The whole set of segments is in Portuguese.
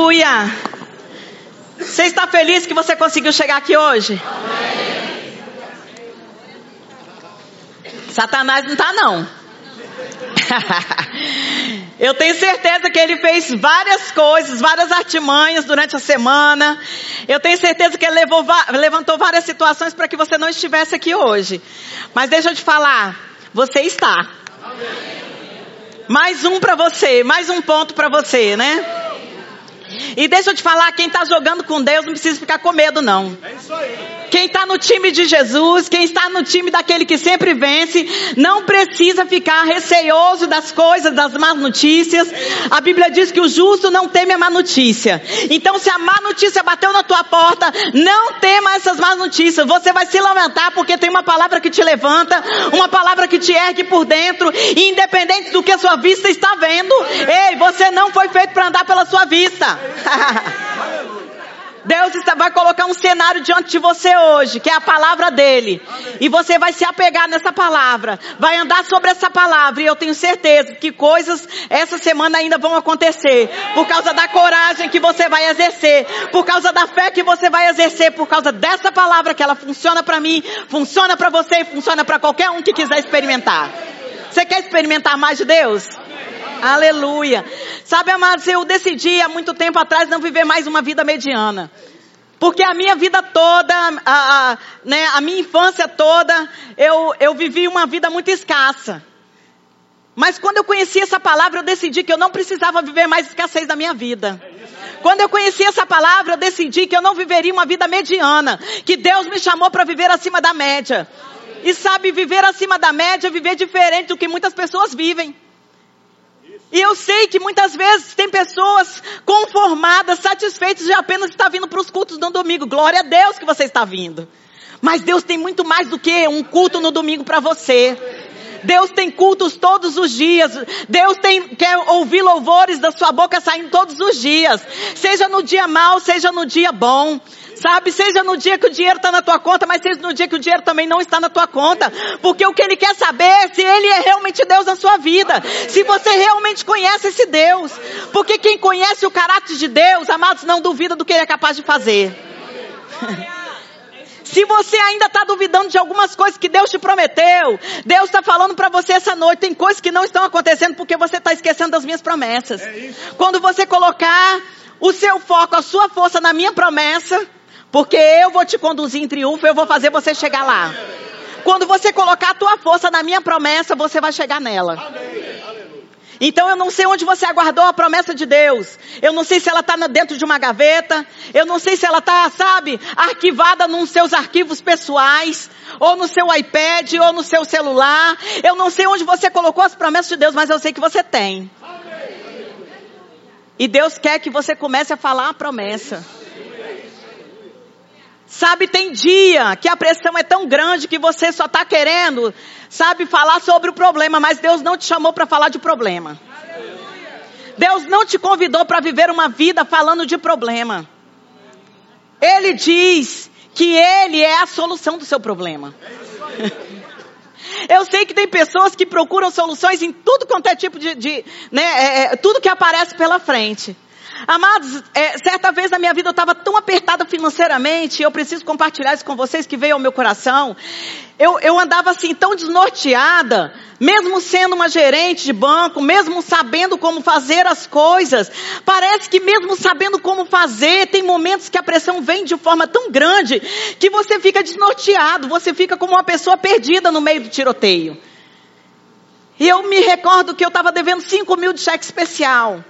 Aleluia! Você está feliz que você conseguiu chegar aqui hoje? Amém. Satanás não está não. Eu tenho certeza que ele fez várias coisas, várias artimanhas durante a semana. Eu tenho certeza que ele levou, levantou várias situações para que você não estivesse aqui hoje. Mas deixa eu te falar, você está. Mais um para você, mais um ponto para você, né? E deixa eu te falar, quem está jogando com Deus não precisa ficar com medo, não. É isso aí. Quem está no time de Jesus, quem está no time daquele que sempre vence, não precisa ficar receoso das coisas, das más notícias. A Bíblia diz que o justo não teme a má notícia. Então, se a má notícia bateu na tua porta, não tema essas más notícias. Você vai se lamentar porque tem uma palavra que te levanta, uma palavra que te ergue por dentro, e independente do que a sua vista está vendo, ei, você não foi feito para andar pela sua vista. Deus vai colocar um cenário diante de você hoje, que é a palavra dele. E você vai se apegar nessa palavra, vai andar sobre essa palavra. E eu tenho certeza que coisas essa semana ainda vão acontecer. Por causa da coragem que você vai exercer, por causa da fé que você vai exercer, por causa dessa palavra que ela funciona para mim, funciona para você e funciona para qualquer um que quiser experimentar. Você quer experimentar mais de Deus? Aleluia. Sabe, amados, eu decidi há muito tempo atrás não viver mais uma vida mediana. Porque a minha vida toda, a, a, né, a minha infância toda, eu, eu vivi uma vida muito escassa. Mas quando eu conheci essa palavra, eu decidi que eu não precisava viver mais escassez da minha vida. Quando eu conheci essa palavra, eu decidi que eu não viveria uma vida mediana. Que Deus me chamou para viver acima da média. E sabe, viver acima da média, viver diferente do que muitas pessoas vivem. E eu sei que muitas vezes tem pessoas conformadas, satisfeitas de apenas estar vindo para os cultos no domingo. Glória a Deus que você está vindo. Mas Deus tem muito mais do que um culto no domingo para você. Deus tem cultos todos os dias. Deus tem, quer ouvir louvores da sua boca saindo todos os dias. Seja no dia mau, seja no dia bom. Sabe, seja no dia que o dinheiro está na tua conta, mas seja no dia que o dinheiro também não está na tua conta. Porque o que ele quer saber é se ele é realmente Deus na sua vida. Se você realmente conhece esse Deus. Porque quem conhece o caráter de Deus, amados, não duvida do que ele é capaz de fazer. Se você ainda está duvidando de algumas coisas que Deus te prometeu, Deus está falando para você essa noite, tem coisas que não estão acontecendo porque você está esquecendo das minhas promessas. É Quando você colocar o seu foco, a sua força na minha promessa, porque eu vou te conduzir em triunfo, eu vou fazer você chegar lá. Quando você colocar a tua força na minha promessa, você vai chegar nela. Então eu não sei onde você aguardou a promessa de Deus. Eu não sei se ela está dentro de uma gaveta. Eu não sei se ela está, sabe, arquivada nos seus arquivos pessoais. Ou no seu iPad, ou no seu celular. Eu não sei onde você colocou as promessas de Deus, mas eu sei que você tem. E Deus quer que você comece a falar a promessa. Sabe, tem dia que a pressão é tão grande que você só está querendo, sabe, falar sobre o problema, mas Deus não te chamou para falar de problema. Deus não te convidou para viver uma vida falando de problema. Ele diz que Ele é a solução do seu problema. Eu sei que tem pessoas que procuram soluções em tudo quanto é tipo de, de né, é, é tudo que aparece pela frente. Amados, é, certa vez na minha vida eu estava tão apertada financeiramente, eu preciso compartilhar isso com vocês que veio ao meu coração. Eu, eu andava assim tão desnorteada, mesmo sendo uma gerente de banco, mesmo sabendo como fazer as coisas. Parece que mesmo sabendo como fazer, tem momentos que a pressão vem de forma tão grande que você fica desnorteado, você fica como uma pessoa perdida no meio do tiroteio. E eu me recordo que eu estava devendo 5 mil de cheque especial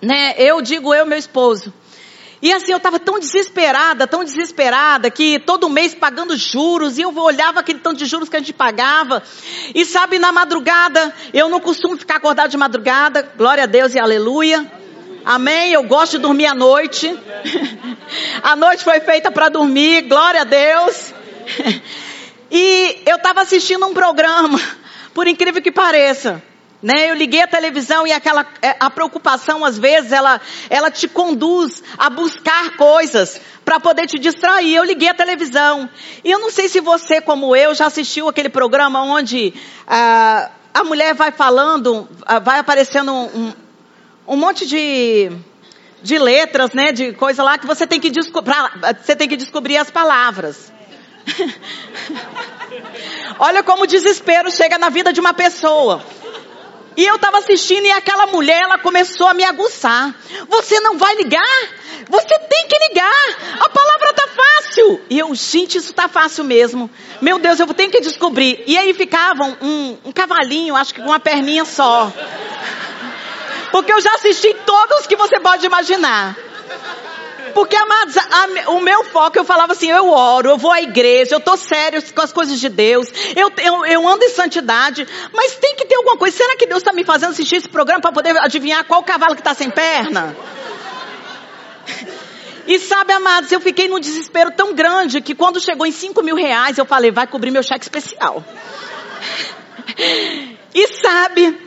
né? Eu digo eu, meu esposo. E assim, eu estava tão desesperada, tão desesperada, que todo mês pagando juros, e eu olhava aquele tanto de juros que a gente pagava. E sabe, na madrugada, eu não costumo ficar acordado de madrugada, glória a Deus e aleluia. Amém? Eu gosto de dormir à noite. a noite foi feita para dormir, glória a Deus. e eu estava assistindo um programa, por incrível que pareça. Né? Eu liguei a televisão e aquela é, a preocupação às vezes ela ela te conduz a buscar coisas para poder te distrair. Eu liguei a televisão e eu não sei se você como eu já assistiu aquele programa onde ah, a mulher vai falando, ah, vai aparecendo um, um monte de de letras, né? De coisa lá que você tem que, você tem que descobrir as palavras. Olha como o desespero chega na vida de uma pessoa. E eu estava assistindo e aquela mulher, ela começou a me aguçar. Você não vai ligar? Você tem que ligar. A palavra tá fácil. E eu, gente, isso tá fácil mesmo. Meu Deus, eu tenho que descobrir. E aí ficava um, um cavalinho, acho que com uma perninha só. Porque eu já assisti todos que você pode imaginar. Porque, amados, a, o meu foco, eu falava assim, eu oro, eu vou à igreja, eu tô sério com as coisas de Deus, eu, eu, eu ando em santidade, mas tem que ter alguma coisa. Será que Deus está me fazendo assistir esse programa para poder adivinhar qual cavalo que está sem perna? E sabe, amados, eu fiquei num desespero tão grande que quando chegou em 5 mil reais, eu falei, vai cobrir meu cheque especial. E sabe,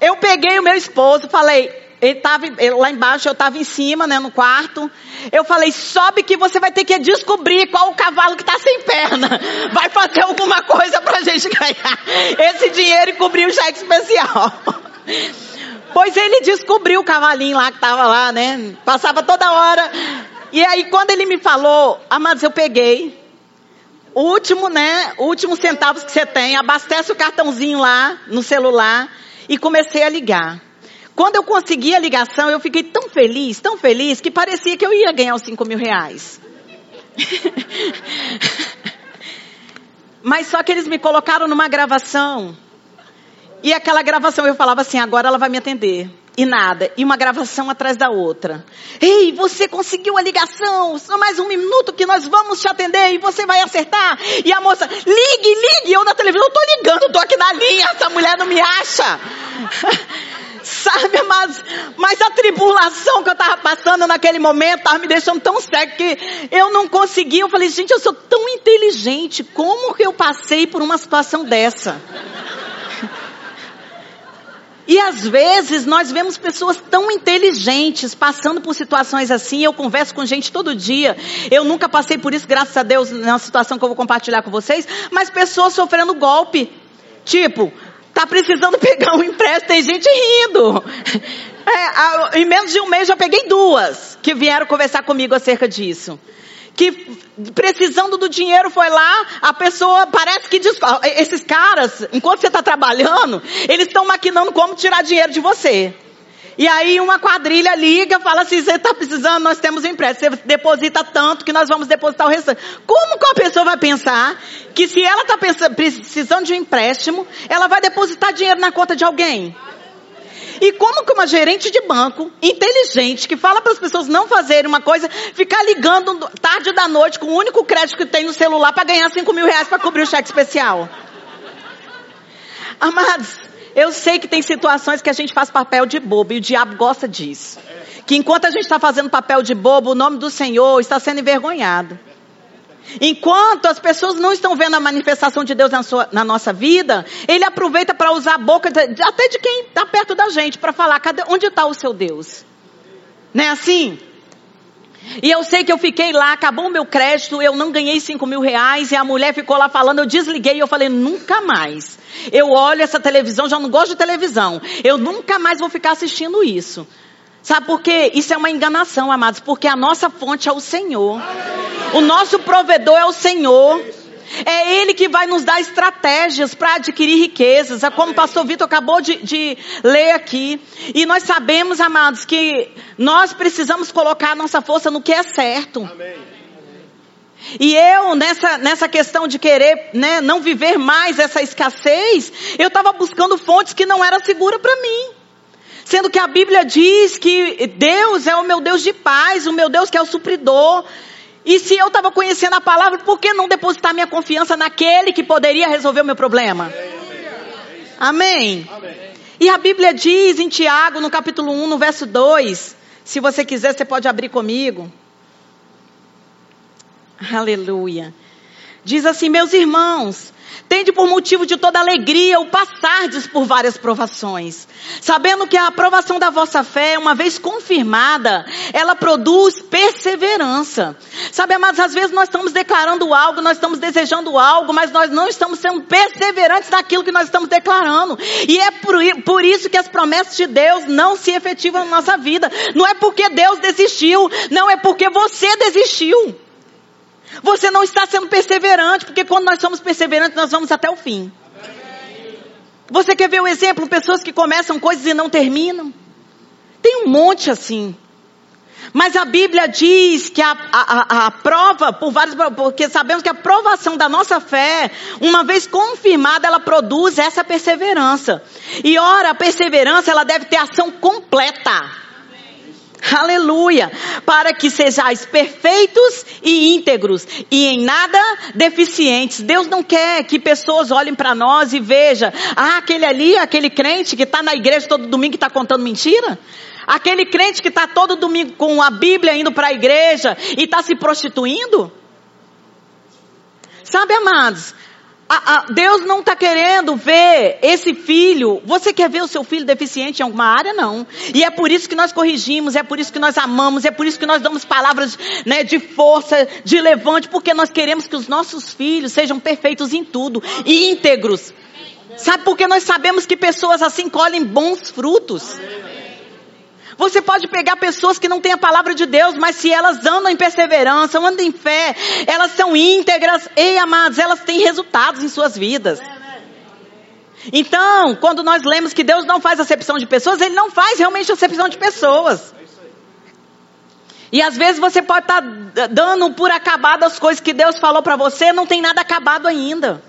eu peguei o meu esposo, falei, ele estava lá embaixo, eu estava em cima, né, no quarto. Eu falei, sobe que você vai ter que descobrir qual o cavalo que está sem perna. Vai fazer alguma coisa para a gente ganhar esse dinheiro e cobrir o cheque especial. Pois ele descobriu o cavalinho lá que estava lá, né? Passava toda hora. E aí quando ele me falou, amados, eu peguei. O último, né? O último centavos que você tem, abastece o cartãozinho lá no celular e comecei a ligar. Quando eu consegui a ligação, eu fiquei tão feliz, tão feliz, que parecia que eu ia ganhar os 5 mil reais. Mas só que eles me colocaram numa gravação. E aquela gravação eu falava assim: agora ela vai me atender. E nada. E uma gravação atrás da outra. Ei, você conseguiu a ligação. Só mais um minuto que nós vamos te atender e você vai acertar. E a moça, ligue, ligue. Eu na televisão, eu tô ligando, tô aqui na linha. Essa mulher não me acha. Sabe, mas, mas a tribulação que eu estava passando naquele momento estava me deixando tão cego que eu não conseguia. Eu falei, gente, eu sou tão inteligente. Como que eu passei por uma situação dessa? E às vezes nós vemos pessoas tão inteligentes passando por situações assim. Eu converso com gente todo dia. Eu nunca passei por isso, graças a Deus, na situação que eu vou compartilhar com vocês. Mas pessoas sofrendo golpe. Tipo, Tá precisando pegar um empréstimo, tem gente rindo. É, em menos de um mês já peguei duas que vieram conversar comigo acerca disso. Que precisando do dinheiro foi lá, a pessoa parece que diz, esses caras, enquanto você está trabalhando, eles estão maquinando como tirar dinheiro de você. E aí uma quadrilha liga, fala assim, você está precisando, nós temos um empréstimo. Você deposita tanto que nós vamos depositar o restante. Como que a pessoa vai pensar que se ela está precisando de um empréstimo, ela vai depositar dinheiro na conta de alguém? E como que uma gerente de banco, inteligente, que fala para as pessoas não fazerem uma coisa, ficar ligando tarde da noite com o único crédito que tem no celular para ganhar 5 mil reais para cobrir o cheque especial? Amados, eu sei que tem situações que a gente faz papel de bobo e o diabo gosta disso. Que enquanto a gente está fazendo papel de bobo, o nome do Senhor está sendo envergonhado. Enquanto as pessoas não estão vendo a manifestação de Deus na, sua, na nossa vida, ele aproveita para usar a boca até de quem está perto da gente para falar: cadê, onde está o seu Deus? Não é assim? E eu sei que eu fiquei lá, acabou o meu crédito, eu não ganhei cinco mil reais, e a mulher ficou lá falando, eu desliguei e eu falei, nunca mais. Eu olho essa televisão, já não gosto de televisão. Eu nunca mais vou ficar assistindo isso. Sabe por quê? Isso é uma enganação, amados, porque a nossa fonte é o Senhor. O nosso provedor é o Senhor. É Ele que vai nos dar estratégias para adquirir riquezas. É como o pastor Vitor acabou de, de, ler aqui. E nós sabemos, amados, que nós precisamos colocar a nossa força no que é certo. Amém. E eu, nessa, nessa questão de querer né, não viver mais essa escassez, eu estava buscando fontes que não eram seguras para mim. Sendo que a Bíblia diz que Deus é o meu Deus de paz, o meu Deus que é o supridor. E se eu estava conhecendo a palavra, por que não depositar minha confiança naquele que poderia resolver o meu problema? Amém. E a Bíblia diz em Tiago, no capítulo 1, no verso 2, se você quiser, você pode abrir comigo. Aleluia. Diz assim: Meus irmãos, Tende por motivo de toda alegria o passardes por várias provações, sabendo que a aprovação da vossa fé, uma vez confirmada, ela produz perseverança. Sabe, amados, às vezes nós estamos declarando algo, nós estamos desejando algo, mas nós não estamos sendo perseverantes naquilo que nós estamos declarando. E é por isso que as promessas de Deus não se efetivam na nossa vida. Não é porque Deus desistiu, não é porque você desistiu. Você não está sendo perseverante, porque quando nós somos perseverantes, nós vamos até o fim. Você quer ver o exemplo? Pessoas que começam coisas e não terminam. Tem um monte assim. Mas a Bíblia diz que a, a, a, prova, por vários, porque sabemos que a provação da nossa fé, uma vez confirmada, ela produz essa perseverança. E ora, a perseverança, ela deve ter ação completa. Aleluia! Para que sejais perfeitos e íntegros e em nada deficientes. Deus não quer que pessoas olhem para nós e vejam, ah, aquele ali, aquele crente que está na igreja todo domingo e está contando mentira? Aquele crente que está todo domingo com a Bíblia indo para a igreja e está se prostituindo? Sabe, amados, a, a, Deus não está querendo ver esse filho. Você quer ver o seu filho deficiente em alguma área? Não. E é por isso que nós corrigimos, é por isso que nós amamos, é por isso que nós damos palavras né, de força, de levante, porque nós queremos que os nossos filhos sejam perfeitos em tudo e íntegros. Sabe por que nós sabemos que pessoas assim colhem bons frutos? Você pode pegar pessoas que não têm a palavra de Deus, mas se elas andam em perseverança, andam em fé, elas são íntegras, ei amados, elas têm resultados em suas vidas. Então, quando nós lemos que Deus não faz acepção de pessoas, Ele não faz realmente acepção de pessoas. E às vezes você pode estar tá dando por acabado as coisas que Deus falou para você, não tem nada acabado ainda.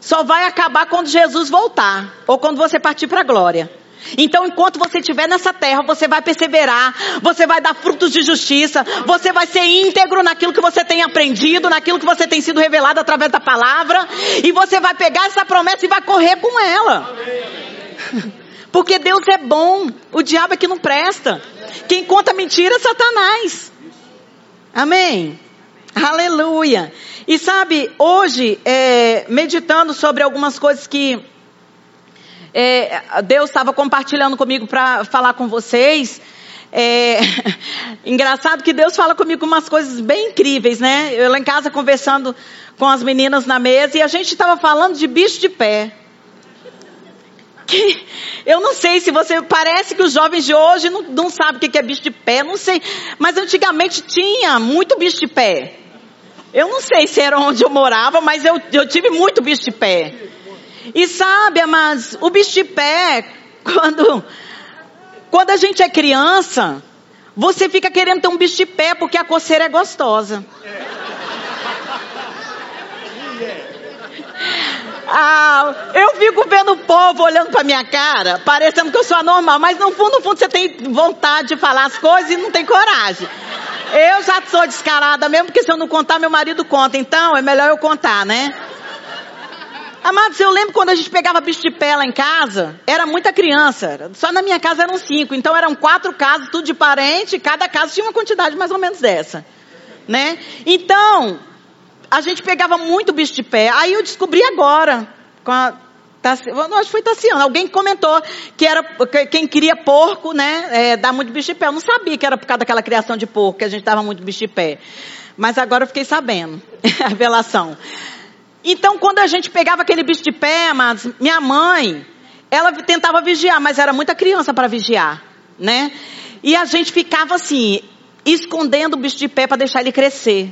Só vai acabar quando Jesus voltar, ou quando você partir para a glória. Então, enquanto você estiver nessa terra, você vai perseverar, você vai dar frutos de justiça, você vai ser íntegro naquilo que você tem aprendido, naquilo que você tem sido revelado através da palavra, e você vai pegar essa promessa e vai correr com ela. Porque Deus é bom, o diabo é que não presta. Quem conta mentira é Satanás. Amém. Aleluia. E sabe, hoje, é, meditando sobre algumas coisas que é, Deus estava compartilhando comigo para falar com vocês. É, engraçado que Deus fala comigo umas coisas bem incríveis, né? Eu lá em casa conversando com as meninas na mesa e a gente estava falando de bicho de pé. Que, eu não sei se você. Parece que os jovens de hoje não, não sabem o que é bicho de pé, não sei. Mas antigamente tinha muito bicho de pé. Eu não sei se era onde eu morava, mas eu, eu tive muito bicho de pé. E sabe, mas o bicho de pé, quando, quando a gente é criança, você fica querendo ter um bicho de pé porque a coceira é gostosa. Ah, eu fico vendo o povo olhando pra minha cara, parecendo que eu sou anormal, mas no fundo, no fundo você tem vontade de falar as coisas e não tem coragem. Eu já sou descarada mesmo, porque se eu não contar, meu marido conta. Então, é melhor eu contar, né? Amados, eu lembro quando a gente pegava bicho de pé lá em casa, era muita criança. Só na minha casa eram cinco, então eram quatro casas, tudo de parente, cada casa tinha uma quantidade mais ou menos dessa. Né? Então, a gente pegava muito bicho de pé. Aí eu descobri agora, com a acho que foi Tassiana, alguém comentou que era quem queria porco, né, é, dá muito bicho de pé. Eu não sabia que era por causa daquela criação de porco que a gente dava muito bicho de pé. Mas agora eu fiquei sabendo a revelação. Então, quando a gente pegava aquele bicho de pé, mas minha mãe, ela tentava vigiar, mas era muita criança para vigiar, né? E a gente ficava assim, escondendo o bicho de pé para deixar ele crescer.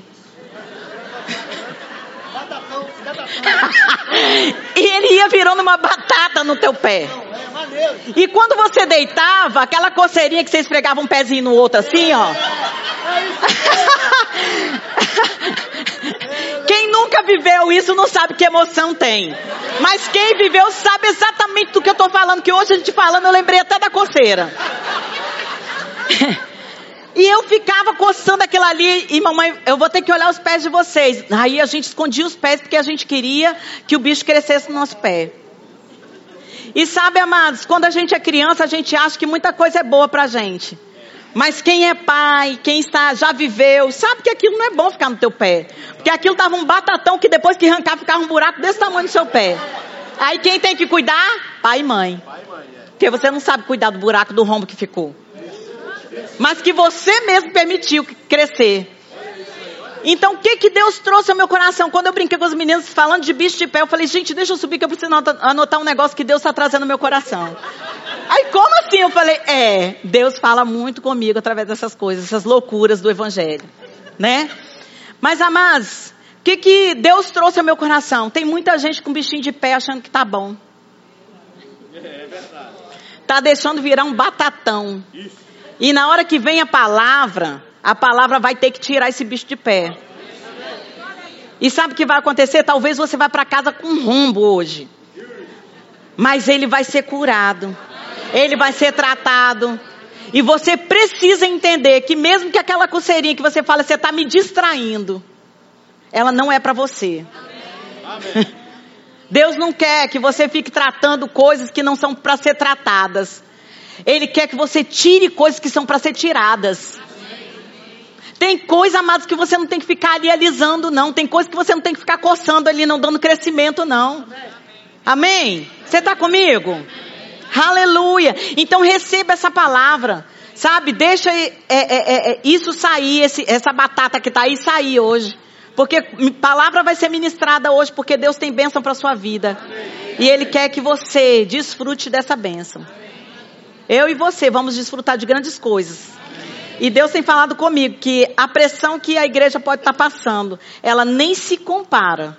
e ele ia virando uma batata no teu pé. E quando você deitava, aquela coceirinha que você esfregava um pezinho no outro assim, ó. Quem nunca viveu isso não sabe que emoção tem. Mas quem viveu sabe exatamente do que eu estou falando, que hoje a gente falando, eu lembrei até da coceira. E eu ficava coçando aquilo ali, e mamãe, eu vou ter que olhar os pés de vocês. Aí a gente escondia os pés porque a gente queria que o bicho crescesse no nosso pé. E sabe, amados, quando a gente é criança, a gente acha que muita coisa é boa pra gente. Mas quem é pai, quem está, já viveu, sabe que aquilo não é bom ficar no teu pé. Porque aquilo dava um batatão que depois que arrancar ficava um buraco desse tamanho no seu pé. Aí quem tem que cuidar? Pai e mãe. Porque você não sabe cuidar do buraco do rombo que ficou. Mas que você mesmo permitiu crescer. Então, o que que Deus trouxe ao meu coração? Quando eu brinquei com os meninos falando de bicho de pé, eu falei, gente, deixa eu subir que eu preciso anotar um negócio que Deus está trazendo no meu coração. Aí, como assim? Eu falei, é, Deus fala muito comigo através dessas coisas, essas loucuras do Evangelho, né? Mas, amados, o que que Deus trouxe ao meu coração? Tem muita gente com bichinho de pé achando que tá bom. É verdade. Tá deixando virar um batatão. Isso. E na hora que vem a palavra, a palavra vai ter que tirar esse bicho de pé. E sabe o que vai acontecer? Talvez você vá para casa com um rombo hoje. Mas ele vai ser curado. Ele vai ser tratado. E você precisa entender que mesmo que aquela coceirinha que você fala, você está me distraindo, ela não é para você. Amém. Deus não quer que você fique tratando coisas que não são para ser tratadas. Ele quer que você tire coisas que são para ser tiradas. Tem coisa, amados, que você não tem que ficar ali alisando, não. Tem coisa que você não tem que ficar coçando ali, não dando crescimento, não. Amém? Você está comigo? Aleluia. Então receba essa palavra. Sabe, deixa é, é, é, é, isso sair, esse, essa batata que está aí sair hoje. Porque palavra vai ser ministrada hoje, porque Deus tem bênção para sua vida. E Ele quer que você desfrute dessa bênção. Eu e você vamos desfrutar de grandes coisas. E Deus tem falado comigo que a pressão que a igreja pode estar passando, ela nem se compara.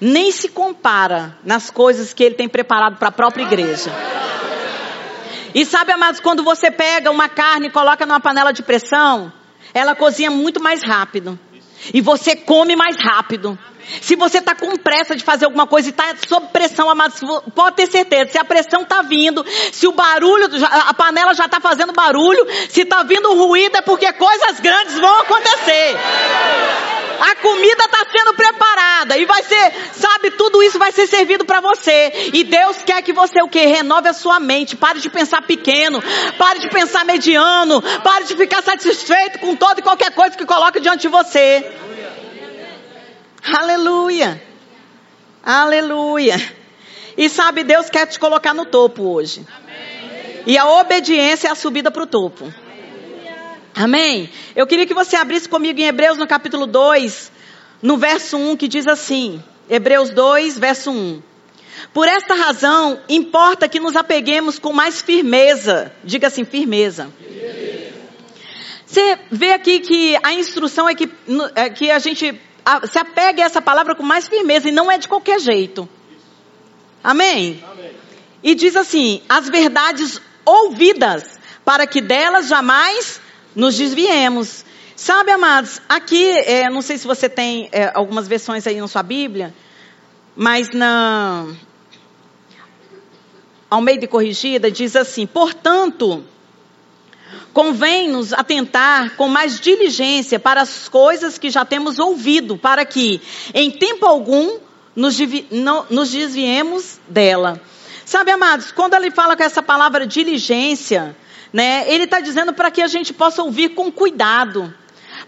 Nem se compara nas coisas que ele tem preparado para a própria igreja. E sabe, amados, quando você pega uma carne e coloca numa panela de pressão, ela cozinha muito mais rápido. E você come mais rápido. Se você está com pressa de fazer alguma coisa e está sob pressão, amados, pode ter certeza. Se a pressão está vindo, se o barulho, a panela já está fazendo barulho, se está vindo ruído, é porque coisas grandes vão acontecer. A comida está sendo preparada e vai ser, sabe, tudo isso vai ser servido para você. E Deus quer que você o que? Renove a sua mente. Pare de pensar pequeno, pare de pensar mediano, pare de ficar satisfeito com toda e qualquer coisa que coloca diante de você. Aleluia. Aleluia. E sabe, Deus quer te colocar no topo hoje. Amém. E a obediência é a subida para o topo. Amém? Eu queria que você abrisse comigo em Hebreus no capítulo 2, no verso 1, que diz assim: Hebreus 2, verso 1. Por esta razão, importa que nos apeguemos com mais firmeza. Diga assim, firmeza. Você vê aqui que a instrução é que, é que a gente se apegue a essa palavra com mais firmeza e não é de qualquer jeito. Amém? Amém? E diz assim: as verdades ouvidas, para que delas jamais nos desviemos. Sabe, amados, aqui, é, não sei se você tem é, algumas versões aí na sua Bíblia, mas na Almeida Corrigida diz assim: portanto, Convém-nos atentar com mais diligência para as coisas que já temos ouvido, para que, em tempo algum, nos, nos desviemos dela. Sabe, amados, quando ele fala com essa palavra diligência, né, ele está dizendo para que a gente possa ouvir com cuidado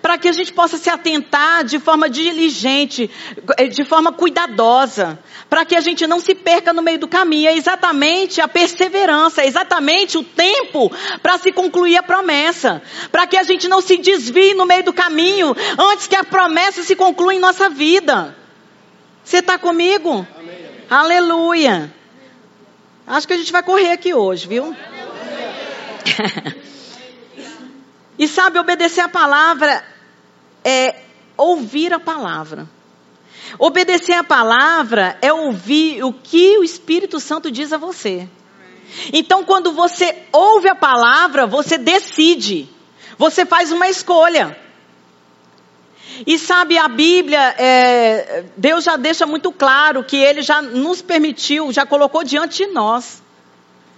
para que a gente possa se atentar de forma diligente, eh, de forma cuidadosa, para que a gente não se perca no meio do caminho. É exatamente a perseverança, é exatamente o tempo para se concluir a promessa, para que a gente não se desvie no meio do caminho antes que a promessa se conclua em nossa vida. Você está comigo? Amém. Aleluia. Acho que a gente vai correr aqui hoje, viu? E sabe, obedecer a palavra é ouvir a palavra. Obedecer a palavra é ouvir o que o Espírito Santo diz a você. Então, quando você ouve a palavra, você decide. Você faz uma escolha. E sabe, a Bíblia, é, Deus já deixa muito claro que Ele já nos permitiu, já colocou diante de nós,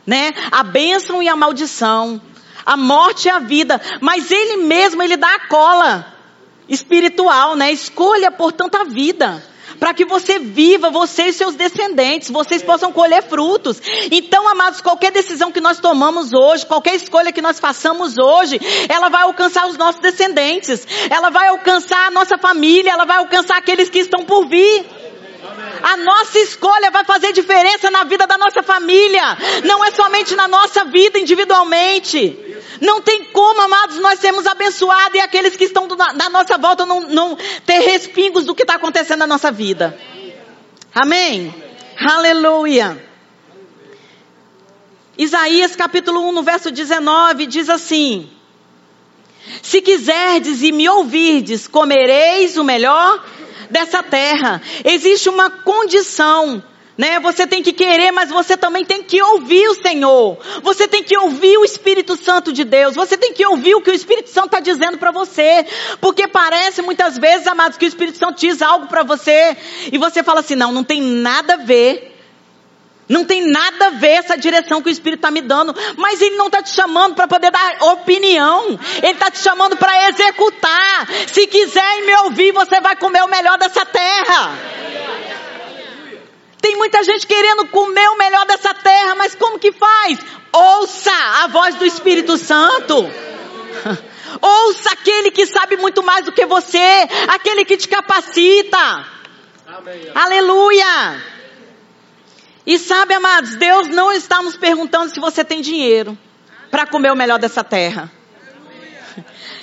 né? A bênção e a maldição a morte e a vida, mas ele mesmo, ele dá a cola espiritual, né? Escolha, portanto, a vida, para que você viva, você e seus descendentes, vocês possam colher frutos. Então, amados, qualquer decisão que nós tomamos hoje, qualquer escolha que nós façamos hoje, ela vai alcançar os nossos descendentes, ela vai alcançar a nossa família, ela vai alcançar aqueles que estão por vir. A nossa escolha vai fazer diferença na vida da nossa família, não é somente na nossa vida individualmente. Não tem como, amados, nós sermos abençoados e aqueles que estão na nossa volta não, não ter respingos do que está acontecendo na nossa vida. Amém? Aleluia. Isaías capítulo 1, no verso 19, diz assim: Se quiserdes e me ouvirdes, comereis o melhor dessa terra. Existe uma condição. Né? Você tem que querer, mas você também tem que ouvir o Senhor. Você tem que ouvir o Espírito Santo de Deus. Você tem que ouvir o que o Espírito Santo está dizendo para você. Porque parece muitas vezes, amados, que o Espírito Santo diz algo para você e você fala assim: não, não tem nada a ver. Não tem nada a ver essa direção que o Espírito está me dando. Mas Ele não está te chamando para poder dar opinião. Ele está te chamando para executar. Se quiser me ouvir, você vai comer o melhor dessa terra. Tem muita gente querendo comer o melhor dessa terra, mas como que faz? Ouça a voz do Espírito Santo. Ouça aquele que sabe muito mais do que você, aquele que te capacita. Amém. Aleluia. E sabe, amados, Deus não está nos perguntando se você tem dinheiro para comer o melhor dessa terra.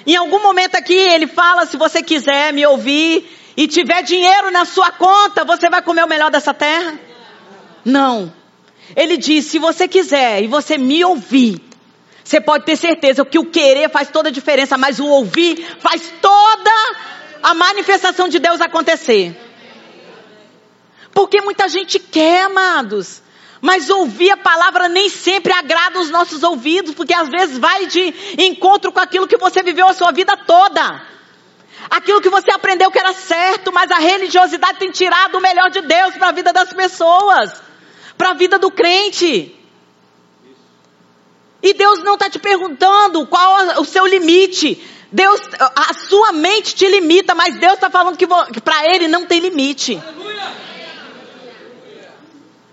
Em algum momento aqui ele fala, se você quiser me ouvir e tiver dinheiro na sua conta, você vai comer o melhor dessa terra? Não. Ele diz, se você quiser e você me ouvir, você pode ter certeza que o querer faz toda a diferença, mas o ouvir faz toda a manifestação de Deus acontecer. Porque muita gente quer, amados. Mas ouvir a palavra nem sempre agrada os nossos ouvidos, porque às vezes vai de encontro com aquilo que você viveu a sua vida toda. Aquilo que você aprendeu que era certo, mas a religiosidade tem tirado o melhor de Deus para a vida das pessoas, para a vida do crente. E Deus não está te perguntando qual o seu limite. Deus, a sua mente te limita, mas Deus está falando que para Ele não tem limite. Aleluia.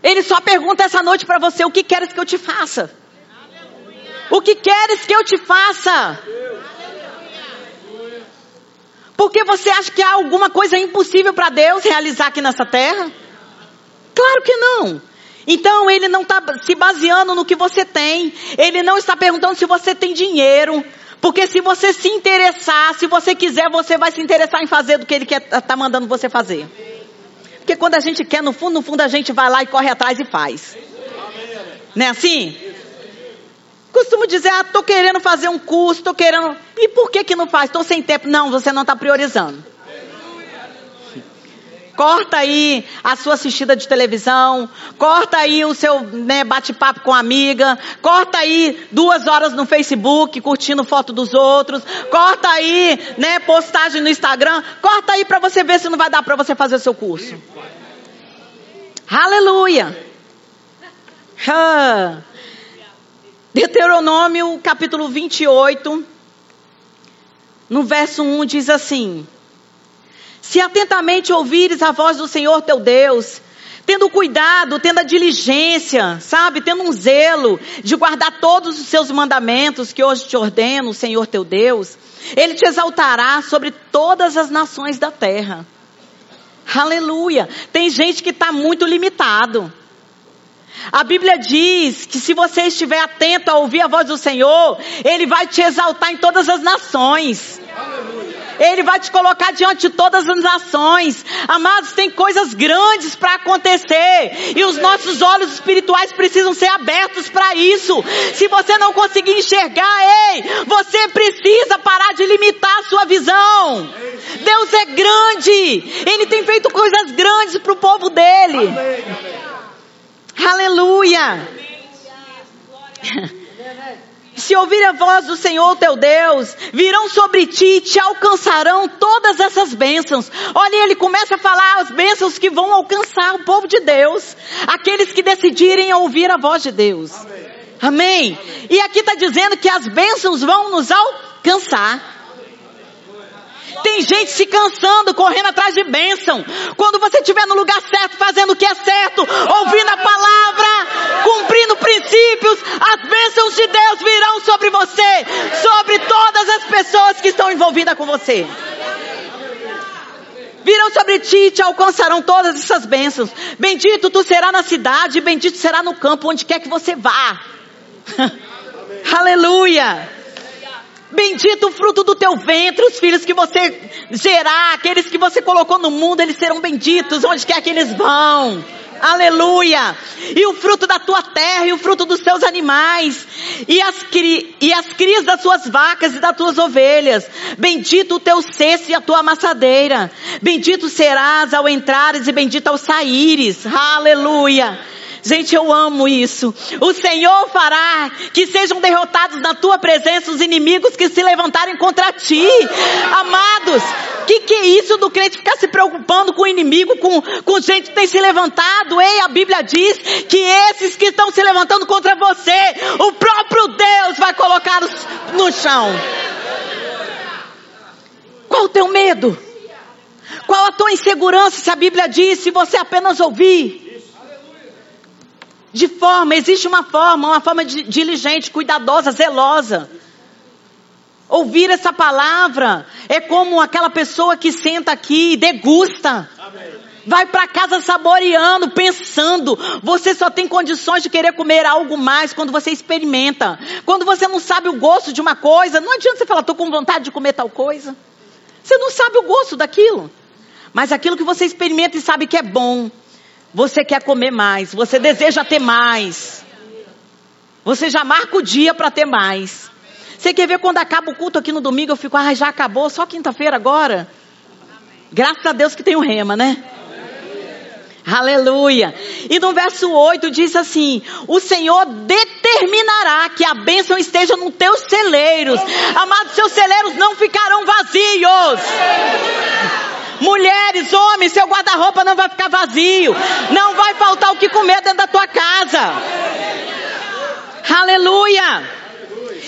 Ele só pergunta essa noite para você: o que queres que eu te faça? O que queres que eu te faça? Porque você acha que há alguma coisa impossível para Deus realizar aqui nessa terra? Claro que não. Então ele não está se baseando no que você tem. Ele não está perguntando se você tem dinheiro. Porque se você se interessar, se você quiser, você vai se interessar em fazer do que ele está mandando você fazer. Porque quando a gente quer, no fundo, no fundo, a gente vai lá e corre atrás e faz. Não é assim? Costumo dizer, ah, tô querendo fazer um curso, tô querendo. E por que que não faz? Tô sem tempo. Não, você não está priorizando. Corta aí a sua assistida de televisão, corta aí o seu né, bate-papo com a amiga, corta aí duas horas no Facebook curtindo foto dos outros, corta aí né, postagem no Instagram, corta aí para você ver se não vai dar para você fazer o seu curso. Aleluia! Deuteronômio capítulo 28, no verso 1 diz assim: se atentamente ouvires a voz do Senhor teu Deus, tendo cuidado, tendo a diligência, sabe, tendo um zelo de guardar todos os seus mandamentos que hoje te ordeno, o Senhor teu Deus, Ele te exaltará sobre todas as nações da terra. Aleluia! Tem gente que está muito limitado. A Bíblia diz que se você estiver atento a ouvir a voz do Senhor, Ele vai te exaltar em todas as nações. Ele vai te colocar diante de todas as nações. Amados, tem coisas grandes para acontecer. E os nossos olhos espirituais precisam ser abertos para isso. Se você não conseguir enxergar, ei, você precisa parar de limitar a sua visão. Deus é grande. Ele tem feito coisas grandes para o povo dele. Aleluia. Se ouvir a voz do Senhor teu Deus, virão sobre ti e te alcançarão todas essas bênçãos. Olha, ele começa a falar as bênçãos que vão alcançar o povo de Deus, aqueles que decidirem ouvir a voz de Deus. Amém. Amém. E aqui está dizendo que as bênçãos vão nos alcançar. Tem gente se cansando, correndo atrás de bênção. Quando você estiver no lugar certo, fazendo o que é certo, ouvindo a palavra, cumprindo princípios, as bênçãos de Deus virão sobre você, sobre todas as pessoas que estão envolvidas com você virão sobre ti e te alcançarão todas essas bênçãos. Bendito tu será na cidade, bendito será no campo, onde quer que você vá. Aleluia. Bendito o fruto do teu ventre, os filhos que você gerar, aqueles que você colocou no mundo, eles serão benditos onde quer que eles vão. Aleluia! E o fruto da tua terra e o fruto dos teus animais e as, cri, e as crias das suas vacas e das tuas ovelhas. Bendito o teu cesto e a tua amassadeira. Bendito serás ao entrares e bendito ao saíres. Aleluia! Gente, eu amo isso. O Senhor fará que sejam derrotados na tua presença os inimigos que se levantarem contra ti. Amados, que que é isso do crente ficar se preocupando com o inimigo, com, com gente que tem se levantado? Ei, a Bíblia diz que esses que estão se levantando contra você, o próprio Deus vai colocá-los no chão. Qual o teu medo? Qual a tua insegurança se a Bíblia diz, se você apenas ouvir? De forma, existe uma forma, uma forma de, diligente, cuidadosa, zelosa. Ouvir essa palavra é como aquela pessoa que senta aqui e degusta. Vai para casa saboreando, pensando. Você só tem condições de querer comer algo mais quando você experimenta. Quando você não sabe o gosto de uma coisa, não adianta você falar, estou com vontade de comer tal coisa. Você não sabe o gosto daquilo. Mas aquilo que você experimenta e sabe que é bom, você quer comer mais, você deseja ter mais. Você já marca o dia para ter mais. Você quer ver quando acaba o culto aqui no domingo, eu fico, ah, já acabou, só quinta-feira agora? Graças a Deus que tem o rema, né? Aleluia. E no verso 8 diz assim: O Senhor determinará que a bênção esteja nos teus celeiros. Amados, seus celeiros não ficarão vazios. Mulheres, homens, seu guarda-roupa não vai ficar vazio. Não vai faltar o que comer dentro da tua casa. Aleluia.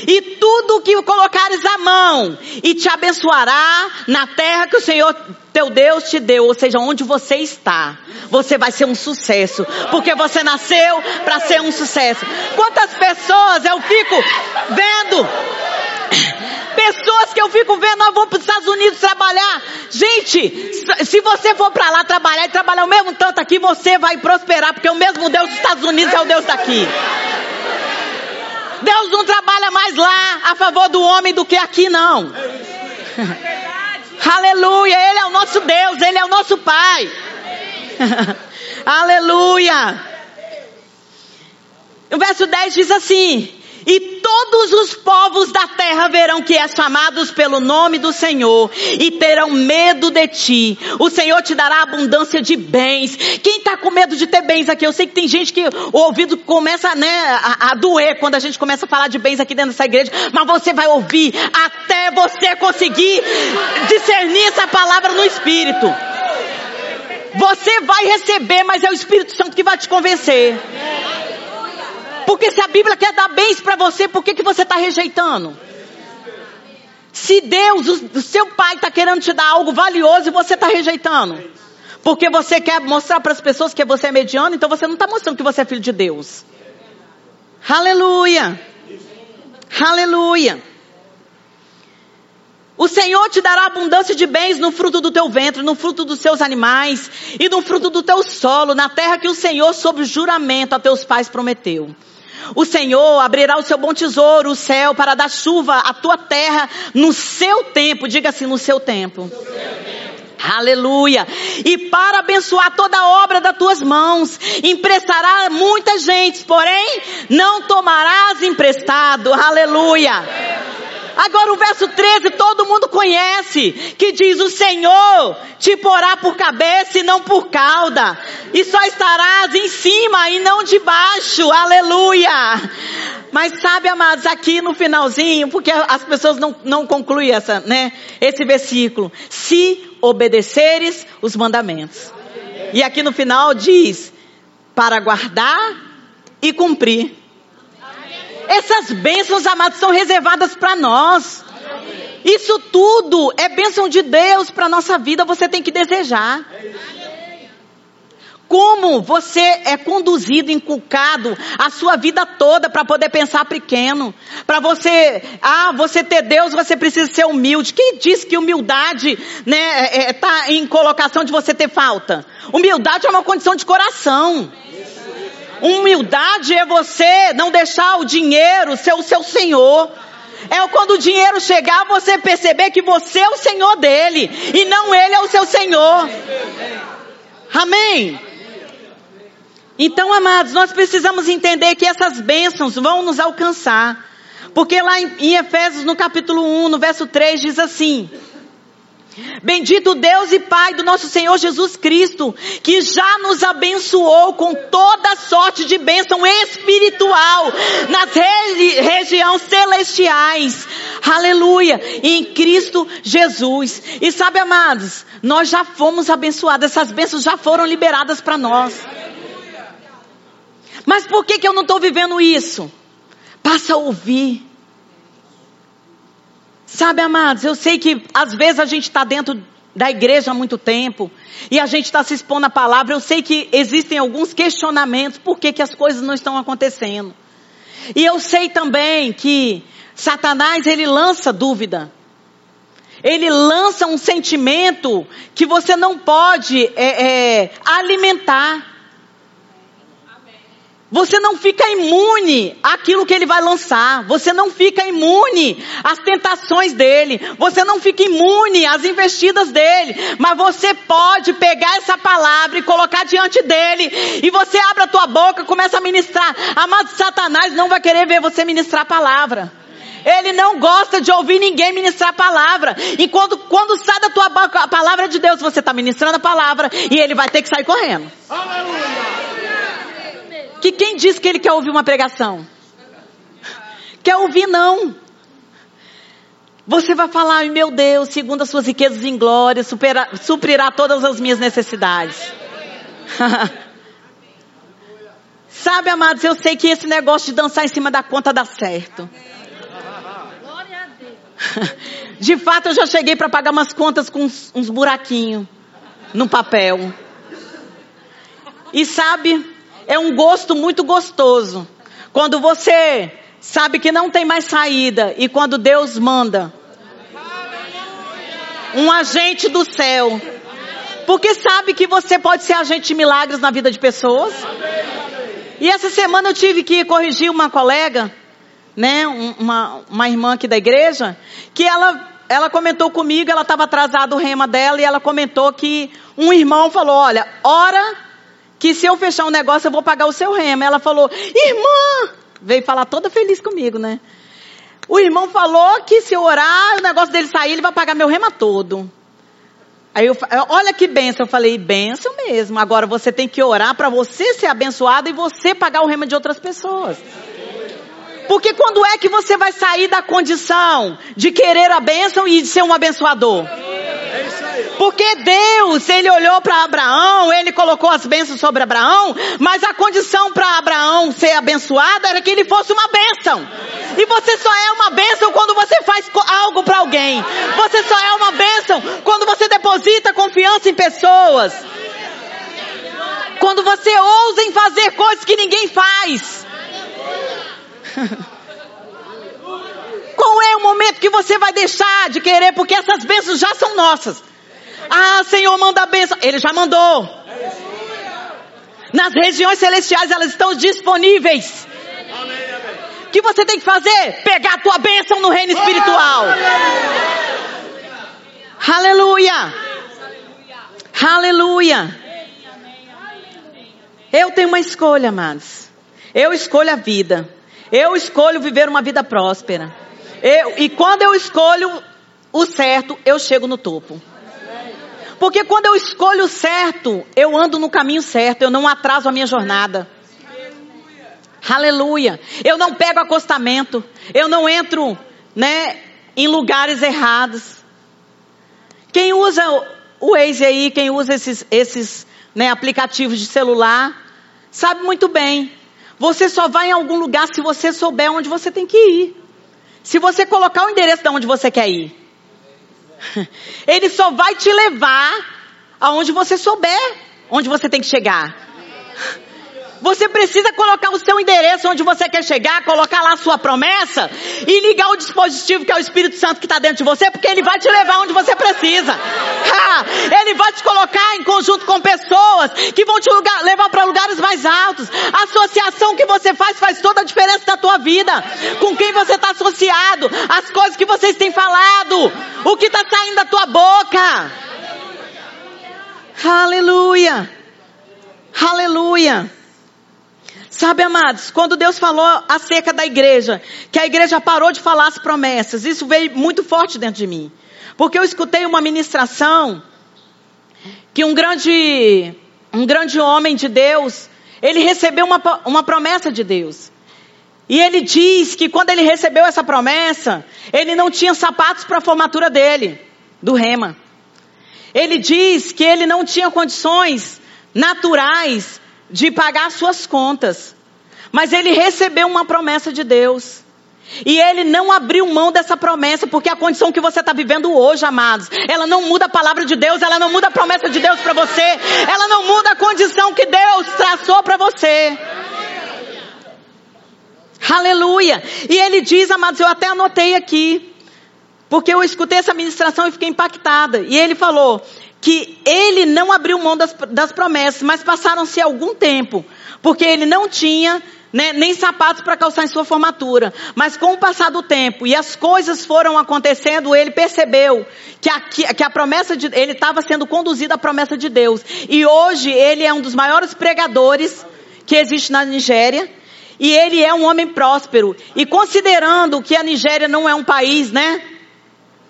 E tudo que colocares a mão e te abençoará na terra que o Senhor teu Deus te deu, ou seja, onde você está, você vai ser um sucesso, porque você nasceu para ser um sucesso. Quantas pessoas eu fico vendo Pessoas que eu fico vendo, nós vamos para os Estados Unidos trabalhar. Gente, se você for para lá trabalhar e trabalhar o mesmo tanto aqui, você vai prosperar, porque o mesmo Deus dos Estados Unidos é o Deus daqui. Deus não trabalha mais lá a favor do homem do que aqui, não. Aleluia, Ele é o nosso Deus, Ele é o nosso Pai. Aleluia. O verso 10 diz assim: e todos os povos da terra verão que és chamados pelo nome do Senhor e terão medo de ti. O Senhor te dará abundância de bens. Quem está com medo de ter bens aqui? Eu sei que tem gente que o ouvido começa né, a, a doer quando a gente começa a falar de bens aqui dentro dessa igreja, mas você vai ouvir até você conseguir discernir essa palavra no Espírito. Você vai receber, mas é o Espírito Santo que vai te convencer. Porque se a Bíblia quer dar bens para você, por que, que você está rejeitando? Se Deus, o seu pai está querendo te dar algo valioso e você está rejeitando. Porque você quer mostrar para as pessoas que você é mediano, então você não está mostrando que você é filho de Deus. Aleluia. Aleluia. O Senhor te dará abundância de bens no fruto do teu ventre, no fruto dos seus animais e no fruto do teu solo, na terra que o Senhor, sob juramento, a teus pais prometeu. O Senhor abrirá o seu bom tesouro, o céu, para dar chuva à tua terra no seu tempo. Diga assim, no seu tempo. Aleluia. E para abençoar toda a obra das tuas mãos, emprestará muita gente, porém não tomarás emprestado. Aleluia. Agora o verso 13 todo mundo conhece, que diz: O Senhor te porá por cabeça e não por cauda, e só estarás em cima e não debaixo. Aleluia. Mas sabe, amados, aqui no finalzinho, porque as pessoas não, não concluem essa, né, esse versículo. Se obedeceres os mandamentos. E aqui no final diz: para guardar e cumprir. Essas bênçãos, amados, são reservadas para nós. Isso tudo é bênção de Deus para nossa vida, você tem que desejar. Como você é conduzido, inculcado a sua vida toda para poder pensar pequeno. Para você, ah, você ter Deus, você precisa ser humilde. Quem diz que humildade, né, é, é tá em colocação de você ter falta? Humildade é uma condição de coração. Humildade é você não deixar o dinheiro ser o seu senhor. É quando o dinheiro chegar, você perceber que você é o senhor dele e não ele é o seu senhor. Amém. Então, amados, nós precisamos entender que essas bênçãos vão nos alcançar. Porque lá em, Efésios, no capítulo 1, no verso 3, diz assim: Bendito Deus e Pai do nosso Senhor Jesus Cristo, que já nos abençoou com toda sorte de bênção espiritual nas regi regiões celestiais. Aleluia! Em Cristo Jesus. E sabe, amados, nós já fomos abençoados, essas bênçãos já foram liberadas para nós. Mas por que, que eu não estou vivendo isso? Passa a ouvir. Sabe, amados, eu sei que às vezes a gente está dentro da igreja há muito tempo e a gente está se expondo à palavra. Eu sei que existem alguns questionamentos por que, que as coisas não estão acontecendo. E eu sei também que Satanás ele lança dúvida. Ele lança um sentimento que você não pode é, é, alimentar. Você não fica imune àquilo que ele vai lançar. Você não fica imune às tentações dele. Você não fica imune às investidas dele. Mas você pode pegar essa palavra e colocar diante dele. E você abre a tua boca, começa a ministrar. Amado Satanás não vai querer ver você ministrar a palavra. Ele não gosta de ouvir ninguém ministrar a palavra. E quando, quando sai da tua boca a palavra de Deus, você está ministrando a palavra e ele vai ter que sair correndo. Aleluia que quem diz que ele quer ouvir uma pregação? Quer ouvir não. Você vai falar, meu Deus, segundo as suas riquezas em glória, supera, suprirá todas as minhas necessidades. Sabe, amados, eu sei que esse negócio de dançar em cima da conta dá certo. De fato, eu já cheguei para pagar umas contas com uns, uns buraquinhos no papel. E sabe, é um gosto muito gostoso. Quando você sabe que não tem mais saída e quando Deus manda um agente do céu, porque sabe que você pode ser agente de milagres na vida de pessoas. E essa semana eu tive que corrigir uma colega, né, uma, uma irmã aqui da igreja, que ela, ela comentou comigo, ela estava atrasada o rema dela e ela comentou que um irmão falou, olha, ora que se eu fechar um negócio eu vou pagar o seu remo. Ela falou, irmã, veio falar toda feliz comigo, né? O irmão falou que se eu orar, o negócio dele sair, ele vai pagar meu rema todo. Aí eu, olha que benção, eu falei, benção mesmo. Agora você tem que orar para você ser abençoado e você pagar o rema de outras pessoas. Porque quando é que você vai sair da condição de querer a bênção e de ser um abençoador? Porque Deus, ele olhou para Abraão, ele colocou as bênçãos sobre Abraão, mas a condição para Abraão ser abençoado era que ele fosse uma bênção. E você só é uma bênção quando você faz algo para alguém. Você só é uma bênção quando você deposita confiança em pessoas. Quando você ousa em fazer coisas que ninguém faz. Qual é o momento que você vai deixar de querer? Porque essas bênçãos já são nossas. Ah, Senhor, manda a bênção. Ele já mandou. Nas regiões celestiais elas estão disponíveis. O que você tem que fazer? Pegar a tua bênção no reino espiritual. Aleluia. Aleluia. Eu tenho uma escolha, amados. Eu escolho a vida. Eu escolho viver uma vida próspera. Eu, e quando eu escolho o certo, eu chego no topo. Porque quando eu escolho certo, eu ando no caminho certo, eu não atraso a minha jornada. Aleluia. Eu não pego acostamento, eu não entro, né, em lugares errados. Quem usa o Waze aí, quem usa esses, esses né, aplicativos de celular, sabe muito bem. Você só vai em algum lugar se você souber onde você tem que ir. Se você colocar o endereço de onde você quer ir. Ele só vai te levar aonde você souber, onde você tem que chegar. Você precisa colocar o seu endereço onde você quer chegar, colocar lá a sua promessa e ligar o dispositivo que é o Espírito Santo que está dentro de você, porque ele vai te levar onde você precisa. Ha! Ele vai te colocar em conjunto com pessoas que vão te lugar, levar para lugares mais altos. A associação que você faz faz toda a diferença na tua vida. Com quem você está associado, as coisas que vocês têm falado, o que está saindo da tua boca. Aleluia. Aleluia. Sabe, amados, quando Deus falou acerca da igreja, que a igreja parou de falar as promessas, isso veio muito forte dentro de mim. Porque eu escutei uma ministração que um grande, um grande homem de Deus, ele recebeu uma, uma promessa de Deus. E ele diz que quando ele recebeu essa promessa, ele não tinha sapatos para a formatura dele, do rema. Ele diz que ele não tinha condições naturais de pagar suas contas. Mas ele recebeu uma promessa de Deus. E ele não abriu mão dessa promessa, porque a condição que você está vivendo hoje, amados, ela não muda a palavra de Deus, ela não muda a promessa de Deus para você, ela não muda a condição que Deus traçou para você. Aleluia! E ele diz, amados, eu até anotei aqui, porque eu escutei essa ministração e fiquei impactada. E ele falou: que ele não abriu mão das, das promessas, mas passaram-se algum tempo, porque ele não tinha né, nem sapatos para calçar em sua formatura. Mas com o passar do tempo e as coisas foram acontecendo, ele percebeu que a, que a promessa de ele estava sendo conduzido à promessa de Deus. E hoje ele é um dos maiores pregadores que existe na Nigéria. E ele é um homem próspero. E considerando que a Nigéria não é um país, né?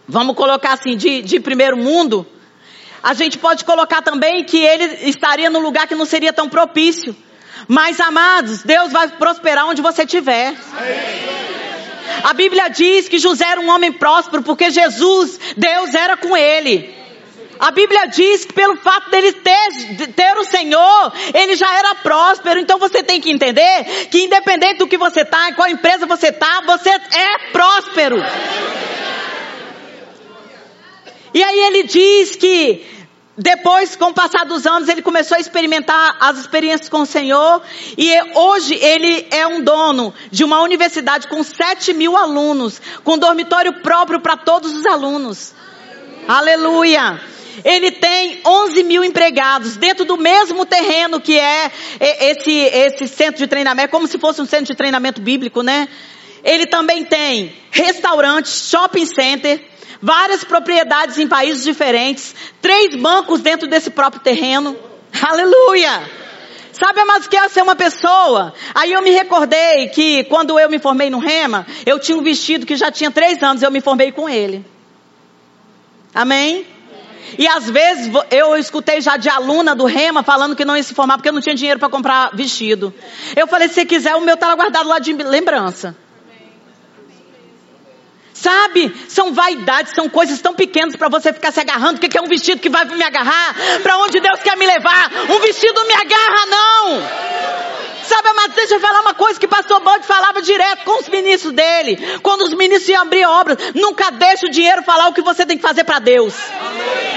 Vamos colocar assim, de, de primeiro mundo a gente pode colocar também que ele estaria num lugar que não seria tão propício. Mas, amados, Deus vai prosperar onde você estiver. A Bíblia diz que José era um homem próspero porque Jesus, Deus era com ele. A Bíblia diz que pelo fato dele ter, ter o Senhor, ele já era próspero. Então você tem que entender que independente do que você está, em qual empresa você está, você é próspero. E aí ele diz que depois, com o passar dos anos, ele começou a experimentar as experiências com o Senhor. E hoje ele é um dono de uma universidade com 7 mil alunos, com dormitório próprio para todos os alunos. Aleluia. Aleluia. Ele tem 11 mil empregados dentro do mesmo terreno que é esse, esse centro de treinamento, é como se fosse um centro de treinamento bíblico, né? Ele também tem restaurante, shopping center, várias propriedades em países diferentes, três bancos dentro desse próprio terreno. Aleluia! Sabe, amados, que é ser uma pessoa? Aí eu me recordei que quando eu me formei no Rema, eu tinha um vestido que já tinha três anos, eu me formei com ele. Amém? E às vezes eu escutei já de aluna do Rema falando que não ia se formar porque eu não tinha dinheiro para comprar vestido. Eu falei, se quiser, o meu está guardado lá de lembrança. Sabe? São vaidades, são coisas tão pequenas para você ficar se agarrando. O que é um vestido que vai me agarrar? Para onde Deus quer me levar? Um vestido me agarra, não. Sabe, mas deixa eu falar uma coisa que o pastor Bode falava direto com os ministros dele. Quando os ministros iam abrir obras, nunca deixa o dinheiro falar o que você tem que fazer para Deus.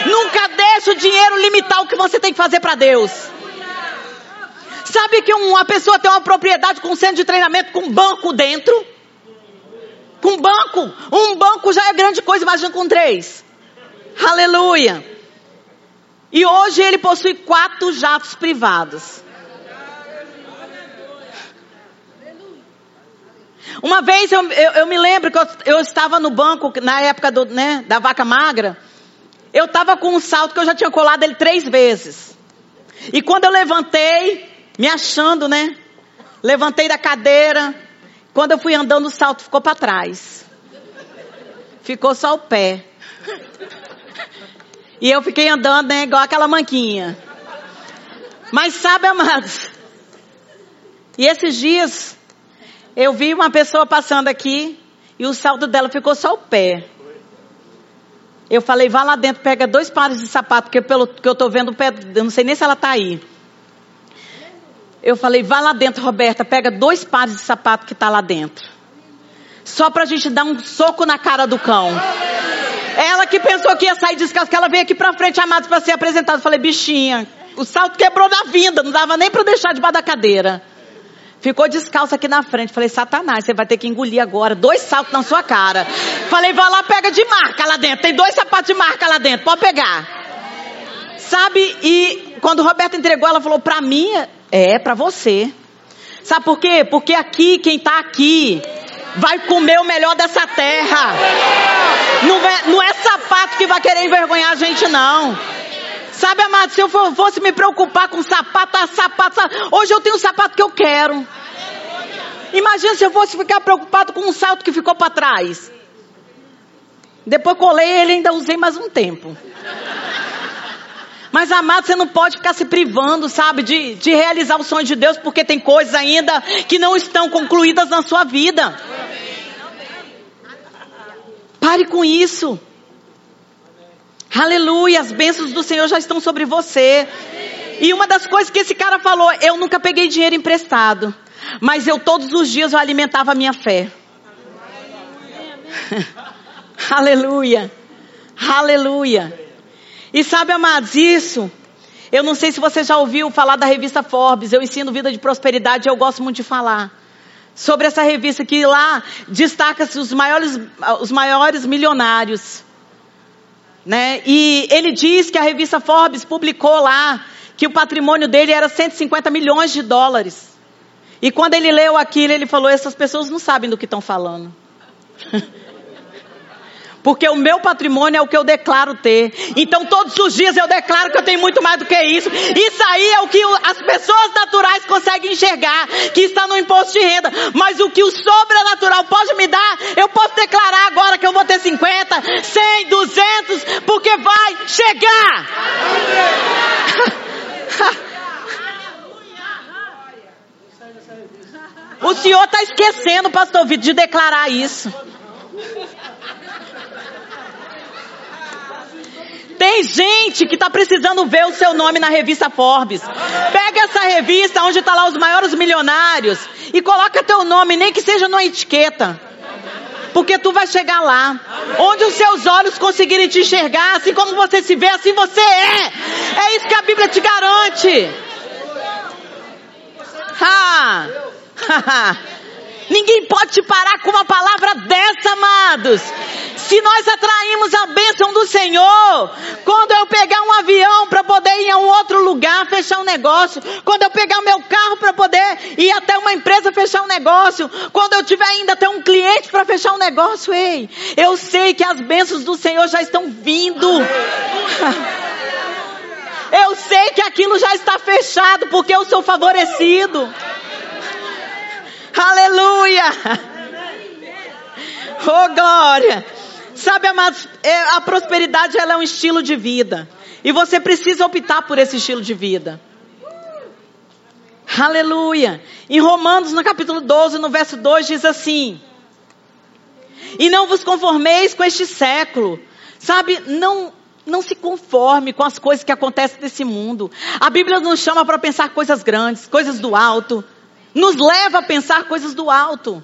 Nunca deixa o dinheiro limitar o que você tem que fazer para Deus. Sabe que uma pessoa tem uma propriedade com um centro de treinamento com um banco dentro? Com banco. Um banco já é grande coisa, imagina com três. Aleluia. E hoje ele possui quatro jatos privados. Uma vez eu, eu, eu me lembro que eu, eu, estava no banco, na época do, né, da vaca magra. Eu estava com um salto que eu já tinha colado ele três vezes. E quando eu levantei, me achando, né? Levantei da cadeira, quando eu fui andando, o salto ficou para trás. Ficou só o pé. E eu fiquei andando, né, igual aquela manquinha. Mas sabe, amados? E esses dias, eu vi uma pessoa passando aqui e o salto dela ficou só o pé. Eu falei, vá lá dentro, pega dois pares de sapato, porque pelo que eu estou vendo o pé, eu não sei nem se ela está aí. Eu falei, vá lá dentro, Roberta, pega dois pares de sapato que está lá dentro. Só para a gente dar um soco na cara do cão. Ela que pensou que ia sair descalço, que ela veio aqui pra frente, amados, para ser apresentada. Eu falei, bichinha, o salto quebrou na vinda, não dava nem para deixar debaixo da cadeira. Ficou descalço aqui na frente. Falei, Satanás, você vai ter que engolir agora dois saltos na sua cara. Falei, vai lá, pega de marca lá dentro. Tem dois sapatos de marca lá dentro, pode pegar. Sabe, e quando o Roberto entregou, ela falou, pra mim, é, pra você. Sabe por quê? Porque aqui, quem tá aqui, vai comer o melhor dessa terra. Não é, não é sapato que vai querer envergonhar a gente, não. Sabe, amado, se eu fosse me preocupar com sapato, sapato, sapato, hoje eu tenho o sapato que eu quero. Imagina se eu fosse ficar preocupado com um salto que ficou para trás. Depois colei ele ainda usei mais um tempo. Mas, amado, você não pode ficar se privando, sabe, de, de realizar o sonho de Deus, porque tem coisas ainda que não estão concluídas na sua vida. Pare com isso. Aleluia, as bênçãos do Senhor já estão sobre você. E uma das coisas que esse cara falou, eu nunca peguei dinheiro emprestado, mas eu todos os dias eu alimentava a minha fé. Aleluia. Aleluia. E sabe, amados, isso, eu não sei se você já ouviu falar da revista Forbes, eu ensino vida de prosperidade, eu gosto muito de falar. Sobre essa revista que lá destaca-se os maiores, os maiores milionários. Né? E ele diz que a revista Forbes publicou lá que o patrimônio dele era 150 milhões de dólares. E quando ele leu aquilo, ele falou: essas pessoas não sabem do que estão falando. Porque o meu patrimônio é o que eu declaro ter. Então todos os dias eu declaro que eu tenho muito mais do que isso. Isso aí é o que as pessoas naturais conseguem enxergar, que está no imposto de renda. Mas o que o sobrenatural pode me dar, eu posso declarar agora que eu vou ter 50, 100, 200, porque vai chegar. O senhor está esquecendo, pastor Vitor, de declarar isso. Tem gente que está precisando ver o seu nome na revista Forbes. Pega essa revista onde está lá os maiores milionários e coloca teu nome, nem que seja numa etiqueta. Porque tu vai chegar lá, onde os seus olhos conseguirem te enxergar, assim como você se vê, assim você é. É isso que a Bíblia te garante. Ha! Ninguém pode te parar com uma palavra dessa, amados. Se nós atraímos a bênção do Senhor, quando eu pegar um avião para poder ir a um outro lugar, fechar um negócio, quando eu pegar meu carro para poder ir até uma empresa fechar um negócio, quando eu tiver ainda até um cliente para fechar um negócio, ei, eu sei que as bênçãos do Senhor já estão vindo. Eu sei que aquilo já está fechado porque eu sou favorecido. Aleluia! Oh glória! Sabe, amados, é, a prosperidade ela é um estilo de vida. E você precisa optar por esse estilo de vida. Aleluia! Em Romanos, no capítulo 12, no verso 2, diz assim: E não vos conformeis com este século. Sabe, não, não se conforme com as coisas que acontecem nesse mundo. A Bíblia nos chama para pensar coisas grandes, coisas do alto. Nos leva a pensar coisas do alto.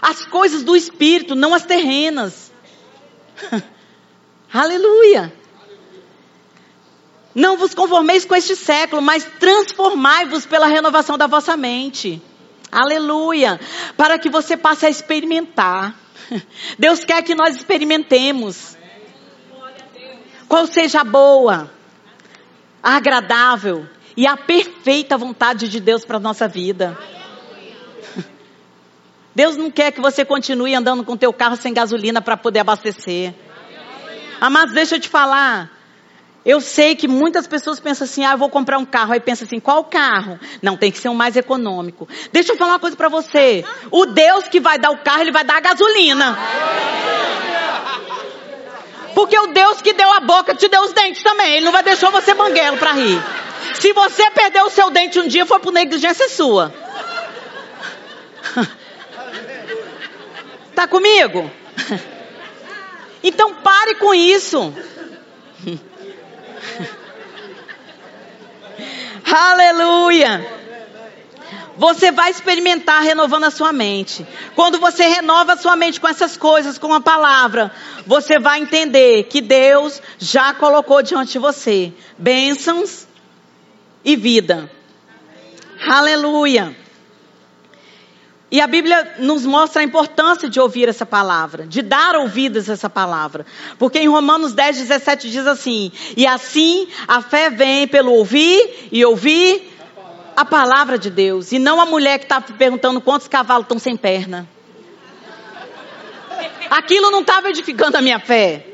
As coisas do espírito, não as terrenas. Aleluia. Não vos conformeis com este século, mas transformai-vos pela renovação da vossa mente. Aleluia. Para que você passe a experimentar. Deus quer que nós experimentemos. Qual seja a boa, a agradável e a perfeita vontade de Deus para a nossa vida. Deus não quer que você continue andando com teu carro sem gasolina para poder abastecer. Amados, deixa eu te falar. Eu sei que muitas pessoas pensam assim, ah, eu vou comprar um carro. Aí pensa assim, qual carro? Não, tem que ser um mais econômico. Deixa eu falar uma coisa para você. O Deus que vai dar o carro, ele vai dar a gasolina. Porque o Deus que deu a boca te deu os dentes também. Ele não vai deixar você banguelo para rir. Se você perdeu o seu dente um dia, foi por negligência sua. Tá comigo? Então pare com isso. Aleluia. Você vai experimentar renovando a sua mente. Quando você renova a sua mente com essas coisas, com a palavra, você vai entender que Deus já colocou diante de você bênçãos e vida. Aleluia. E a Bíblia nos mostra a importância de ouvir essa palavra, de dar ouvidas a essa palavra. Porque em Romanos 10, 17 diz assim: E assim a fé vem pelo ouvir e ouvir a palavra de Deus. E não a mulher que está perguntando quantos cavalos estão sem perna. Aquilo não estava edificando a minha fé.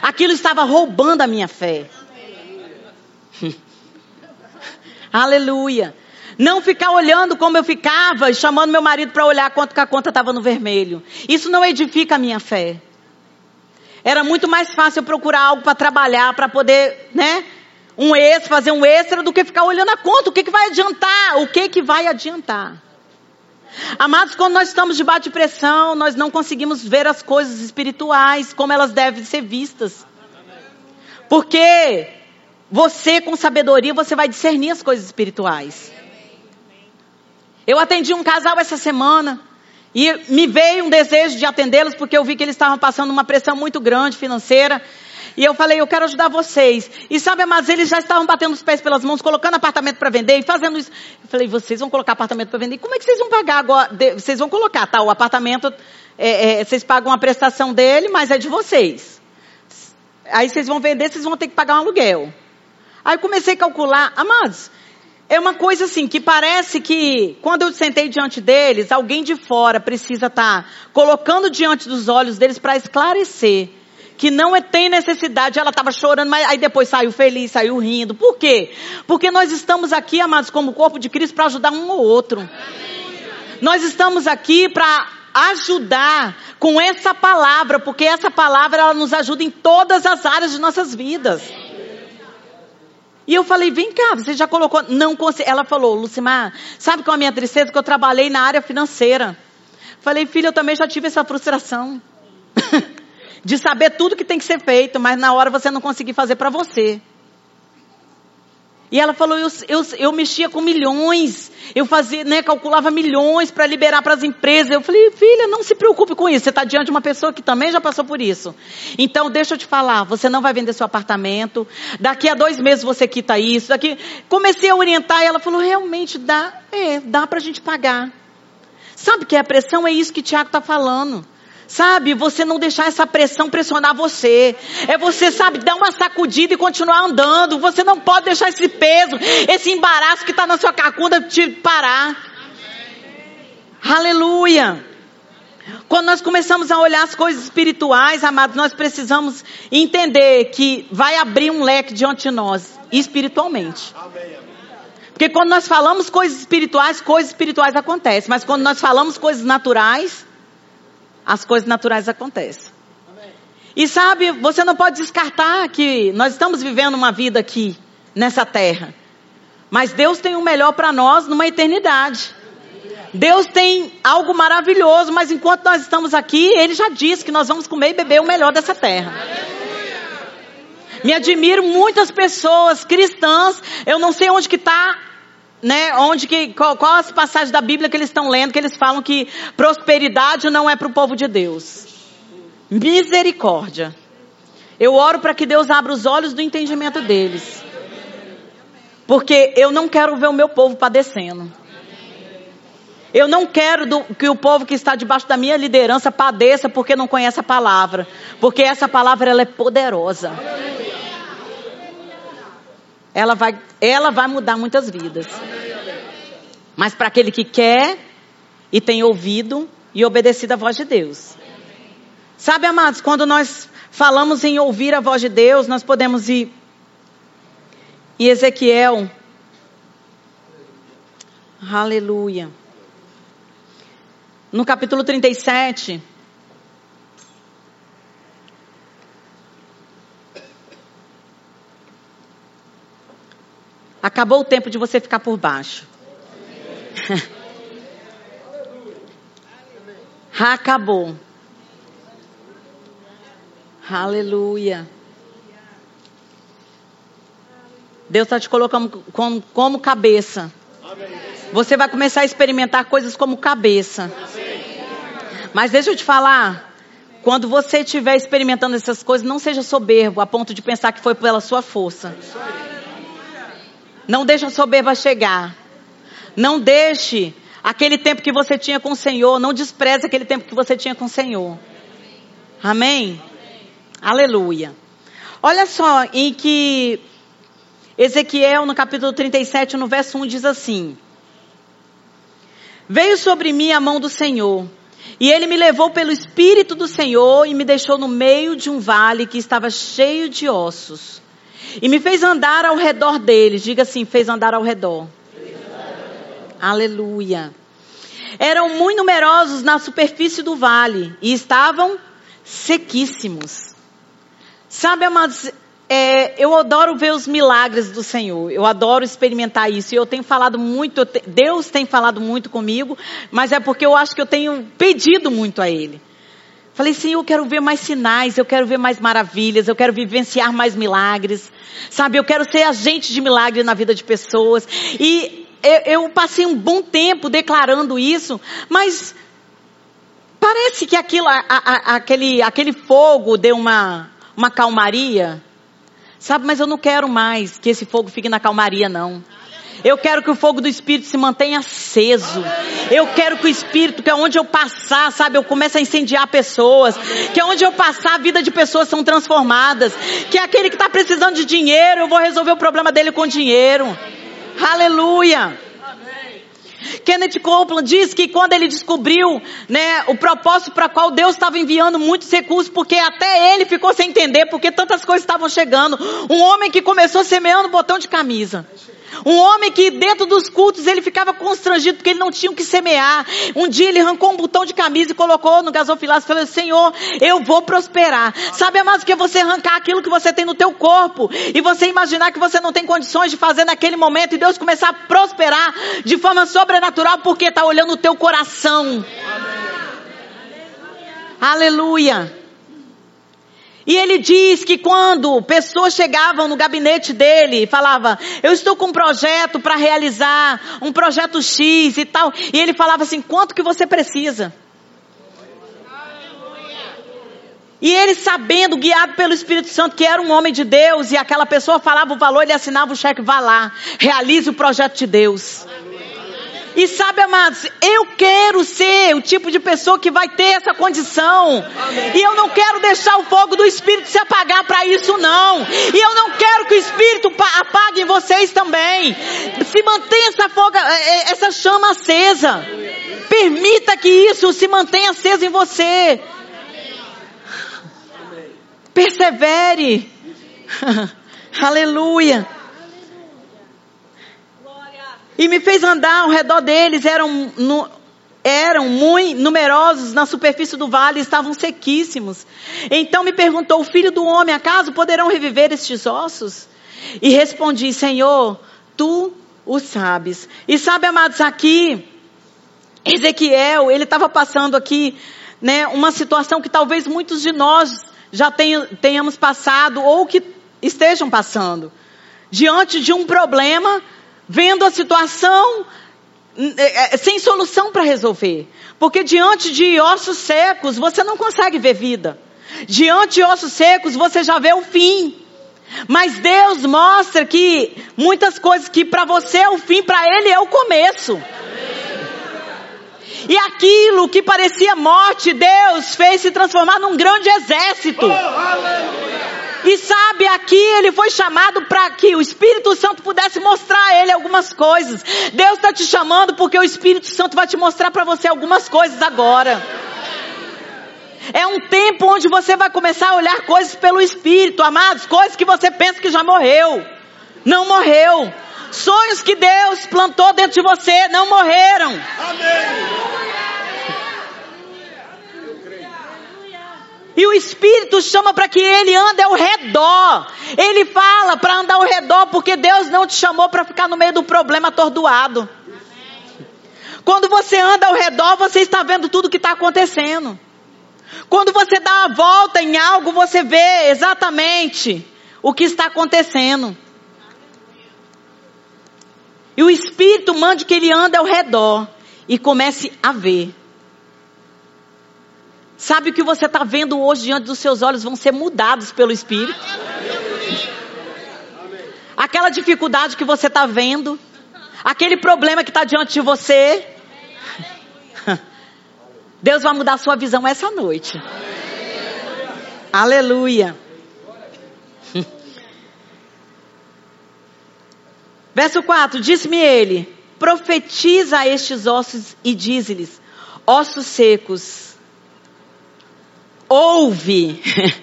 Aquilo estava roubando a minha fé. Aleluia. Não ficar olhando como eu ficava e chamando meu marido para olhar quanto que a conta estava no vermelho. Isso não edifica a minha fé. Era muito mais fácil eu procurar algo para trabalhar, para poder, né? Um extra, fazer um extra, do que ficar olhando a conta. O que, que vai adiantar? O que, que vai adiantar? Amados, quando nós estamos debaixo de pressão, nós não conseguimos ver as coisas espirituais como elas devem ser vistas. Porque você, com sabedoria, você vai discernir as coisas espirituais. Eu atendi um casal essa semana e me veio um desejo de atendê-los porque eu vi que eles estavam passando uma pressão muito grande financeira e eu falei, eu quero ajudar vocês. E sabe, mas eles já estavam batendo os pés pelas mãos, colocando apartamento para vender e fazendo isso. Eu falei, vocês vão colocar apartamento para vender? Como é que vocês vão pagar agora? Vocês vão colocar, tá? O apartamento, é, é, vocês pagam a prestação dele, mas é de vocês. Aí vocês vão vender, vocês vão ter que pagar um aluguel. Aí comecei a calcular, amados, é uma coisa assim que parece que quando eu sentei diante deles, alguém de fora precisa estar tá colocando diante dos olhos deles para esclarecer que não é, tem necessidade, ela estava chorando, mas aí depois saiu feliz, saiu rindo. Por quê? Porque nós estamos aqui, amados, como corpo de Cristo, para ajudar um ou outro. Nós estamos aqui para ajudar com essa palavra, porque essa palavra ela nos ajuda em todas as áreas de nossas vidas. E eu falei, vem cá, você já colocou? Não consegui. Ela falou, Lucimar, sabe qual é a minha tristeza? Que eu trabalhei na área financeira. Falei, filha, eu também já tive essa frustração. de saber tudo que tem que ser feito, mas na hora você não conseguir fazer para você. E ela falou, eu, eu, eu mexia com milhões, eu fazia, né, calculava milhões para liberar para as empresas. Eu falei, filha, não se preocupe com isso, você está diante de uma pessoa que também já passou por isso. Então, deixa eu te falar, você não vai vender seu apartamento, daqui a dois meses você quita isso, daqui... Comecei a orientar e ela falou, realmente dá, é, dá para a gente pagar. Sabe que a pressão é isso que o Tiago está falando. Sabe, você não deixar essa pressão pressionar você. É você, sabe, dar uma sacudida e continuar andando. Você não pode deixar esse peso, esse embaraço que está na sua cacunda te parar. Aleluia. Quando nós começamos a olhar as coisas espirituais, amados, nós precisamos entender que vai abrir um leque diante de nós, espiritualmente. Porque quando nós falamos coisas espirituais, coisas espirituais acontecem. Mas quando nós falamos coisas naturais, as coisas naturais acontecem. E sabe, você não pode descartar que nós estamos vivendo uma vida aqui, nessa terra. Mas Deus tem o melhor para nós numa eternidade. Deus tem algo maravilhoso, mas enquanto nós estamos aqui, Ele já disse que nós vamos comer e beber o melhor dessa terra. Me admiro muitas pessoas cristãs, eu não sei onde que está né, onde que, qual, qual as passagens da Bíblia que eles estão lendo, que eles falam que prosperidade não é para o povo de Deus. Misericórdia. Eu oro para que Deus abra os olhos do entendimento deles. Porque eu não quero ver o meu povo padecendo. Eu não quero do, que o povo que está debaixo da minha liderança padeça porque não conhece a palavra. Porque essa palavra ela é poderosa ela vai, ela vai mudar muitas vidas. Mas para aquele que quer e tem ouvido e obedecido a voz de Deus. Sabe, amados, quando nós falamos em ouvir a voz de Deus, nós podemos ir em Ezequiel. Aleluia. No capítulo 37. Acabou o tempo de você ficar por baixo. Acabou. Aleluia. Deus está te colocando como, como cabeça. Você vai começar a experimentar coisas como cabeça. Mas deixa eu te falar, quando você estiver experimentando essas coisas, não seja soberbo a ponto de pensar que foi pela sua força. Não deixe a soberba chegar. Não deixe aquele tempo que você tinha com o Senhor, não despreze aquele tempo que você tinha com o Senhor. Amém? Aleluia. Olha só em que Ezequiel, no capítulo 37, no verso 1, diz assim: Veio sobre mim a mão do Senhor, e ele me levou pelo Espírito do Senhor e me deixou no meio de um vale que estava cheio de ossos. E me fez andar ao redor deles. Diga assim: fez andar ao redor. Aleluia. Eram muito numerosos na superfície do vale e estavam sequíssimos. Sabe, amados, é, eu adoro ver os milagres do Senhor. Eu adoro experimentar isso. E eu tenho falado muito, Deus tem falado muito comigo, mas é porque eu acho que eu tenho pedido muito a Ele. Falei, Senhor, eu quero ver mais sinais, eu quero ver mais maravilhas, eu quero vivenciar mais milagres. Sabe, eu quero ser agente de milagre na vida de pessoas. E eu, eu passei um bom tempo declarando isso, mas parece que aquilo, a, a, aquele, aquele fogo deu uma, uma calmaria. Sabe, mas eu não quero mais que esse fogo fique na calmaria, não. Eu quero que o fogo do Espírito se mantenha aceso. Eu quero que o Espírito, que é onde eu passar, sabe, eu começo a incendiar pessoas. Que é onde eu passar, a vida de pessoas são transformadas. Que aquele que está precisando de dinheiro, eu vou resolver o problema dele com dinheiro. Aleluia. Kenneth Copeland diz que quando ele descobriu, né, o propósito para qual Deus estava enviando muitos recursos, porque até ele ficou sem entender porque tantas coisas estavam chegando. Um homem que começou semeando botão de camisa. Um homem que dentro dos cultos ele ficava constrangido porque ele não tinha o que semear. Um dia ele arrancou um botão de camisa e colocou no gasofilaço e falou: Senhor, eu vou prosperar. Sabe mais do que você arrancar aquilo que você tem no teu corpo e você imaginar que você não tem condições de fazer naquele momento e Deus começar a prosperar de forma sobrenatural porque está olhando o teu coração. Aleluia. Aleluia. E ele diz que quando pessoas chegavam no gabinete dele falava, eu estou com um projeto para realizar, um projeto X e tal, e ele falava assim, quanto que você precisa? E ele sabendo, guiado pelo Espírito Santo, que era um homem de Deus, e aquela pessoa falava o valor, ele assinava o cheque, vá lá, realize o projeto de Deus. E sabe, amados, eu quero ser o tipo de pessoa que vai ter essa condição. Amém. E eu não quero deixar o fogo do Espírito se apagar para isso, não. E eu não quero que o Espírito apague em vocês também. Se mantenha essa, foga, é, é, essa chama acesa. Permita que isso se mantenha acesa em você. Persevere. Aleluia e me fez andar ao redor deles, eram, no, eram muito numerosos na superfície do vale, estavam sequíssimos. Então me perguntou, filho do homem, acaso poderão reviver estes ossos? E respondi, Senhor, tu o sabes. E sabe, amados, aqui, Ezequiel, ele estava passando aqui, né, uma situação que talvez muitos de nós já tenhamos passado ou que estejam passando. Diante de um problema, vendo a situação é, é, sem solução para resolver. Porque diante de ossos secos, você não consegue ver vida. Diante de ossos secos, você já vê o fim. Mas Deus mostra que muitas coisas que para você é o fim, para Ele é o começo. E aquilo que parecia morte, Deus fez se transformar num grande exército. Oh, e sabe, aqui ele foi chamado para que o Espírito Santo pudesse mostrar a ele algumas coisas. Deus está te chamando porque o Espírito Santo vai te mostrar para você algumas coisas agora. É um tempo onde você vai começar a olhar coisas pelo Espírito, amados, coisas que você pensa que já morreu. Não morreu. Sonhos que Deus plantou dentro de você não morreram. Amém. E o Espírito chama para que ele ande ao redor. Ele fala para andar ao redor, porque Deus não te chamou para ficar no meio do problema atordoado. Quando você anda ao redor, você está vendo tudo o que está acontecendo. Quando você dá a volta em algo, você vê exatamente o que está acontecendo. E o Espírito mande que ele ande ao redor e comece a ver. Sabe o que você está vendo hoje diante dos seus olhos vão ser mudados pelo Espírito? Aquela dificuldade que você está vendo, aquele problema que está diante de você, Deus vai mudar a sua visão essa noite. Aleluia. Verso 4: Disse-me ele: Profetiza a estes ossos e dize-lhes: Ossos secos, ouve.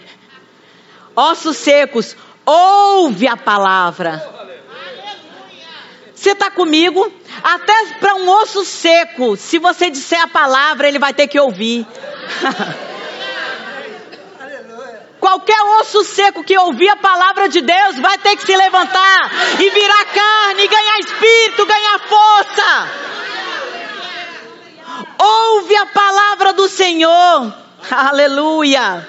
ossos secos, ouve a palavra. Você está comigo? Até para um osso seco, se você disser a palavra, ele vai ter que ouvir. Qualquer osso seco que ouvir a palavra de Deus vai ter que se levantar e virar carne, ganhar espírito, ganhar força. Ouve a palavra do Senhor. Aleluia.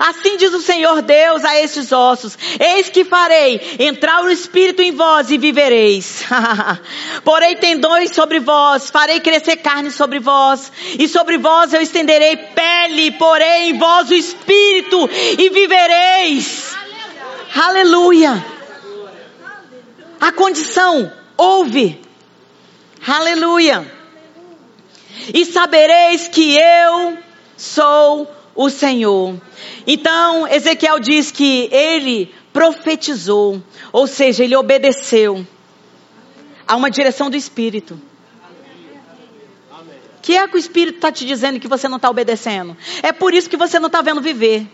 Assim diz o Senhor Deus a estes ossos: Eis que farei entrar o Espírito em vós e vivereis. Porei tendões sobre vós, farei crescer carne sobre vós, e sobre vós eu estenderei pele, porei em vós o Espírito e vivereis. Aleluia. A condição, ouve. Aleluia. E sabereis que eu sou o Senhor. Então, Ezequiel diz que ele profetizou, ou seja, ele obedeceu a uma direção do Espírito. Que é que o Espírito está te dizendo que você não está obedecendo? É por isso que você não está vendo viver.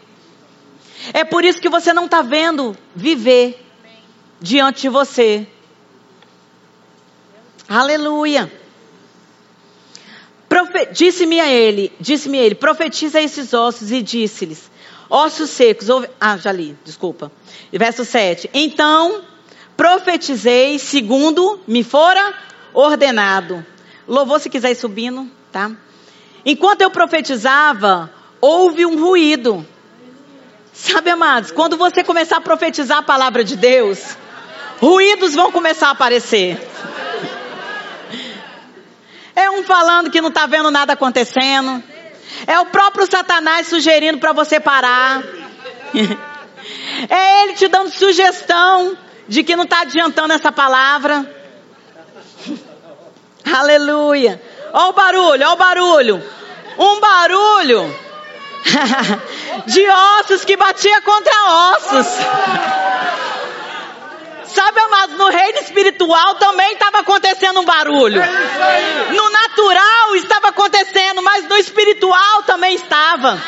É por isso que você não está vendo viver diante de você. Aleluia. Disse-me a ele, disse-me ele, profetiza esses ossos e disse-lhes, ossos secos, ouve, ah, já li, desculpa. Verso 7. Então, profetizei segundo me fora ordenado. Louvou se quiser ir subindo, tá? Enquanto eu profetizava, houve um ruído. Sabe, amados, quando você começar a profetizar a palavra de Deus, ruídos vão começar a aparecer. É um falando que não está vendo nada acontecendo. É o próprio Satanás sugerindo para você parar. É ele te dando sugestão de que não está adiantando essa palavra. Aleluia. Olha o barulho, olha o barulho. Um barulho de ossos que batia contra ossos. Sabe, amados, no reino espiritual também estava acontecendo um barulho. No natural estava acontecendo, mas no espiritual também estava.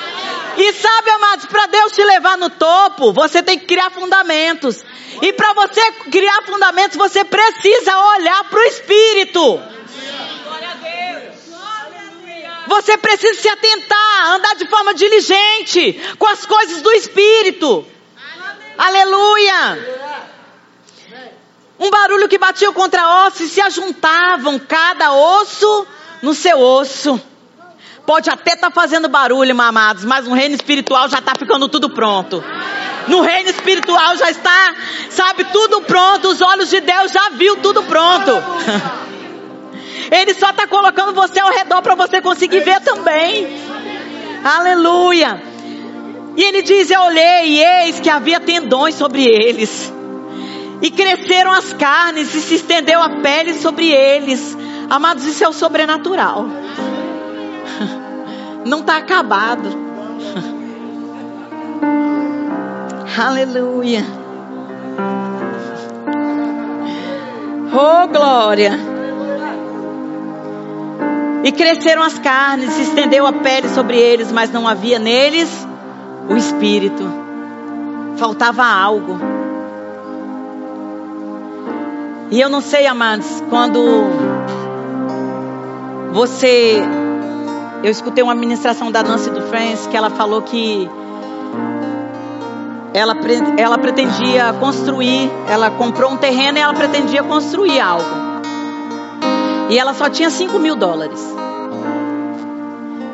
E sabe, amados, para Deus te levar no topo, você tem que criar fundamentos. E para você criar fundamentos, você precisa olhar para o Espírito. Você precisa se atentar, andar de forma diligente com as coisas do Espírito. Aleluia. Um barulho que batia contra osso e se ajuntavam, cada osso no seu osso. Pode até estar tá fazendo barulho, mamados, mas no reino espiritual já está ficando tudo pronto. No reino espiritual já está, sabe, tudo pronto. Os olhos de Deus já viu tudo pronto. Ele só está colocando você ao redor para você conseguir ver também. Aleluia. E ele diz: Eu olhei e eis que havia tendões sobre eles. E cresceram as carnes e se estendeu a pele sobre eles. Amados, isso é o sobrenatural. Não está acabado. Aleluia. Oh, glória. E cresceram as carnes, se estendeu a pele sobre eles, mas não havia neles o espírito. Faltava algo. E eu não sei, amados, quando você. Eu escutei uma ministração da Nancy do Friends que ela falou que ela, ela pretendia construir, ela comprou um terreno e ela pretendia construir algo. E ela só tinha 5 mil dólares.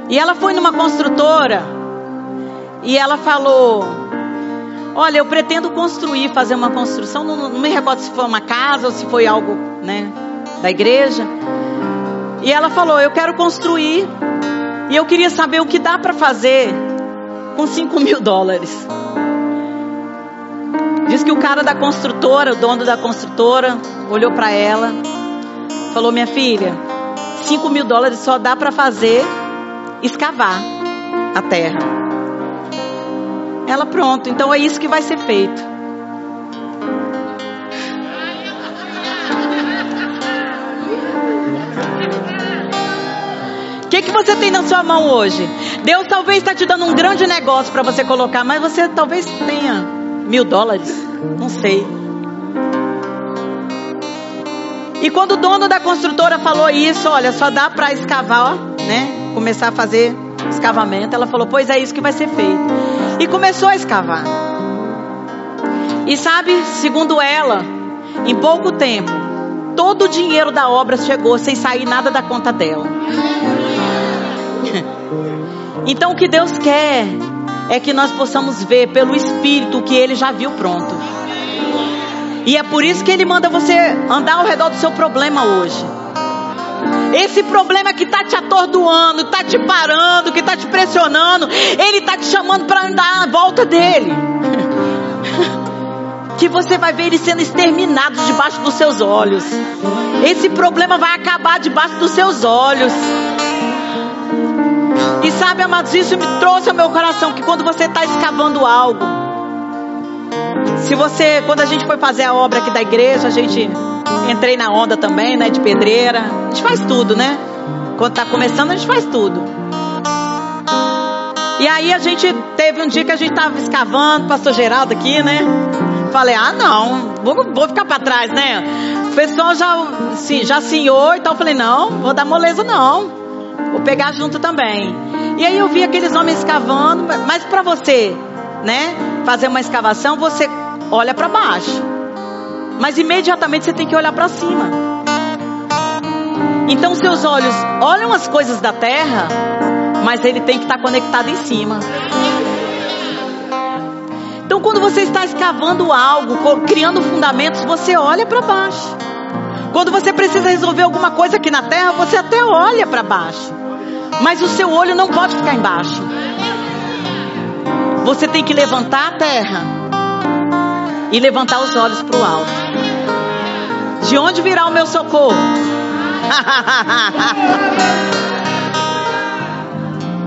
E ela foi numa construtora e ela falou: Olha, eu pretendo construir, fazer uma construção. Não, não me recordo se foi uma casa ou se foi algo, né? da igreja. E ela falou: Eu quero construir. E eu queria saber o que dá para fazer com 5 mil dólares. Diz que o cara da construtora, o dono da construtora, olhou para ela, falou: Minha filha, 5 mil dólares só dá para fazer escavar a terra. Ela, pronto, então é isso que vai ser feito. O que, que você tem na sua mão hoje? Deus talvez está te dando um grande negócio para você colocar, mas você talvez tenha mil dólares, não sei. E quando o dono da construtora falou isso, olha, só dá para escavar, né? Começar a fazer escavamento. Ela falou, pois é isso que vai ser feito. E começou a escavar. E sabe, segundo ela, em pouco tempo, todo o dinheiro da obra chegou sem sair nada da conta dela. Então o que Deus quer é que nós possamos ver pelo Espírito o que Ele já viu pronto. E é por isso que Ele manda você andar ao redor do seu problema hoje. Esse problema que está te atordoando, está te parando, que está te pressionando, Ele está te chamando para andar à volta dele. que você vai ver ele sendo exterminado debaixo dos seus olhos. Esse problema vai acabar debaixo dos seus olhos. E sabe, amados, isso me trouxe ao meu coração que quando você está escavando algo, se você, quando a gente foi fazer a obra aqui da igreja, a gente entrei na onda também, né, de pedreira. A gente faz tudo, né? Quando está começando, a gente faz tudo. E aí a gente teve um dia que a gente estava escavando, pastor Geraldo aqui, né? Falei, ah não, vou, vou ficar para trás, né? O pessoal já, sim, já senhor, então eu falei, não, vou dar moleza não. Vou pegar junto também. E aí eu vi aqueles homens escavando, mas para você, né, fazer uma escavação, você olha para baixo. Mas imediatamente você tem que olhar para cima. Então seus olhos olham as coisas da terra, mas ele tem que estar conectado em cima. Então quando você está escavando algo, criando fundamentos, você olha para baixo. Quando você precisa resolver alguma coisa aqui na terra, você até olha para baixo. Mas o seu olho não pode ficar embaixo. Você tem que levantar a terra e levantar os olhos para o alto. De onde virá o meu socorro?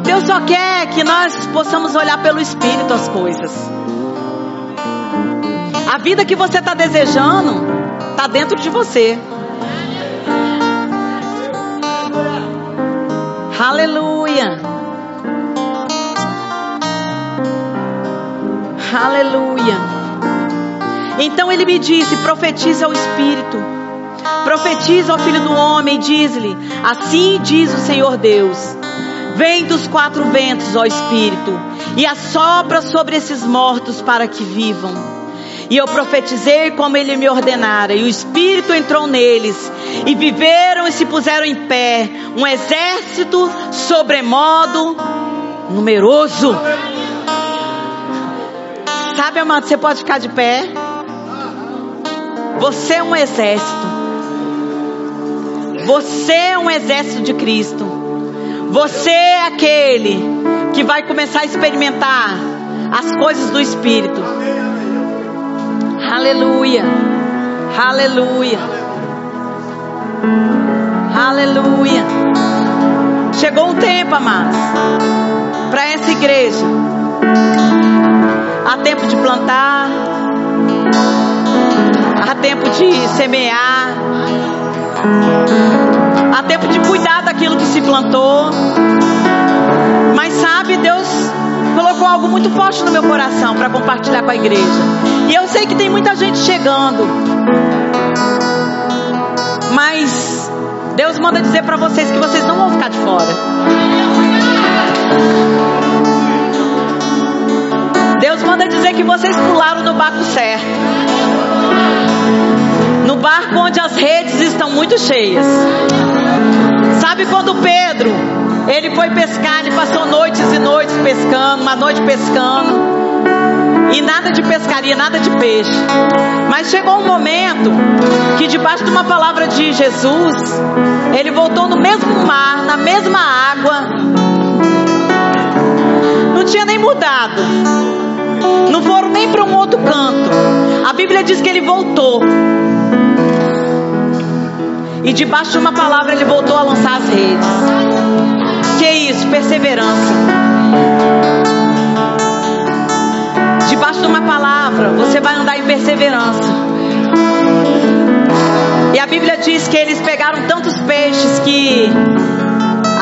Deus só quer que nós possamos olhar pelo Espírito as coisas. A vida que você está desejando está dentro de você. Aleluia. Aleluia. Então ele me disse: profetiza ao Espírito, profetiza ao Filho do Homem, diz-lhe: Assim diz o Senhor Deus. Vem dos quatro ventos, ó Espírito, e assopra sobre esses mortos para que vivam. E eu profetizei como ele me ordenara, e o Espírito entrou neles, e viveram e se puseram em pé, um exército sobremodo numeroso. Sabe, amado, você pode ficar de pé. Você é um exército. Você é um exército de Cristo. Você é aquele que vai começar a experimentar as coisas do Espírito. Aleluia. Aleluia. Aleluia. Chegou um tempo, amados, para essa igreja. Há tempo de plantar, há tempo de semear, há tempo de cuidar daquilo que se plantou. Mas sabe, Deus colocou algo muito forte no meu coração para compartilhar com a igreja. E eu sei que tem muita gente chegando. Mas Deus manda dizer para vocês que vocês não vão ficar de fora. Deus manda dizer que vocês pularam no barco certo. No barco onde as redes estão muito cheias. Sabe quando Pedro ele foi pescar, ele passou noites e noites pescando, uma noite pescando. E nada de pescaria, nada de peixe. Mas chegou um momento que, debaixo de uma palavra de Jesus, ele voltou no mesmo mar, na mesma água. Não tinha nem mudado. Não foram nem para um outro canto. A Bíblia diz que ele voltou. E debaixo de uma palavra ele voltou a lançar as redes. Que isso? Perseverança. Debaixo de uma palavra, você vai andar em perseverança. E a Bíblia diz que eles pegaram tantos peixes que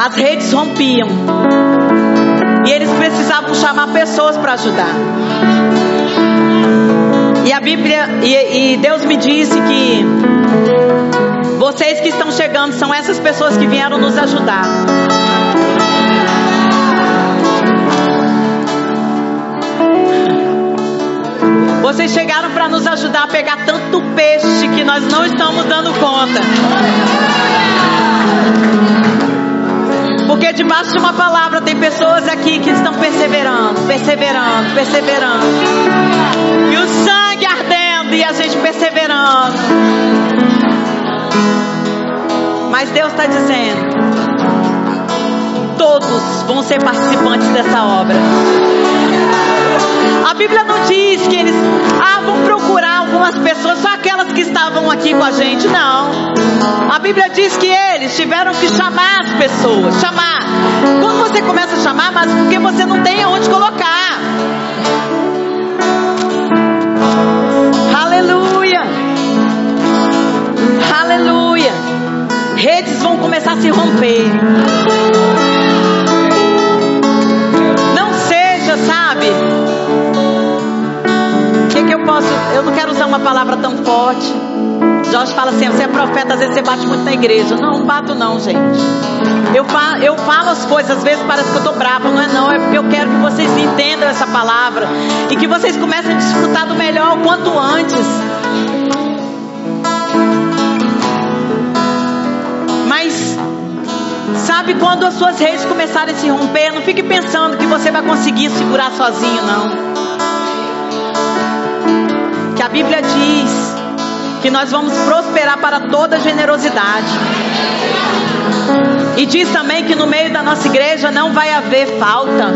as redes rompiam. E eles precisavam chamar pessoas para ajudar. E a Bíblia, e, e Deus me disse que vocês que estão chegando são essas pessoas que vieram nos ajudar. Vocês chegaram para nos ajudar a pegar tanto peixe que nós não estamos dando conta. Porque debaixo de uma palavra tem pessoas aqui que estão perseverando, perseverando, perseverando. E o sangue ardendo e a gente perseverando. Mas Deus está dizendo: todos vão ser participantes dessa obra. A Bíblia não diz que eles ah, vão procurar algumas pessoas, só aquelas que estavam aqui com a gente, não. A Bíblia diz que eles tiveram que chamar as pessoas, chamar. Quando você começa a chamar, mas porque você não tem aonde colocar. Aleluia. Aleluia. Redes vão começar a se romper. Não seja, sabe? eu posso, eu não quero usar uma palavra tão forte. Jorge fala assim: você é profeta, às vezes você bate muito na igreja. Não, não bato, não, gente. Eu falo, eu falo as coisas, às vezes parece que eu estou brava, não é não, é porque eu quero que vocês entendam essa palavra e que vocês comecem a desfrutar do melhor o quanto antes. Mas, sabe, quando as suas redes começarem a se romper, não fique pensando que você vai conseguir segurar sozinho, não que a Bíblia diz que nós vamos prosperar para toda generosidade. E diz também que no meio da nossa igreja não vai haver falta.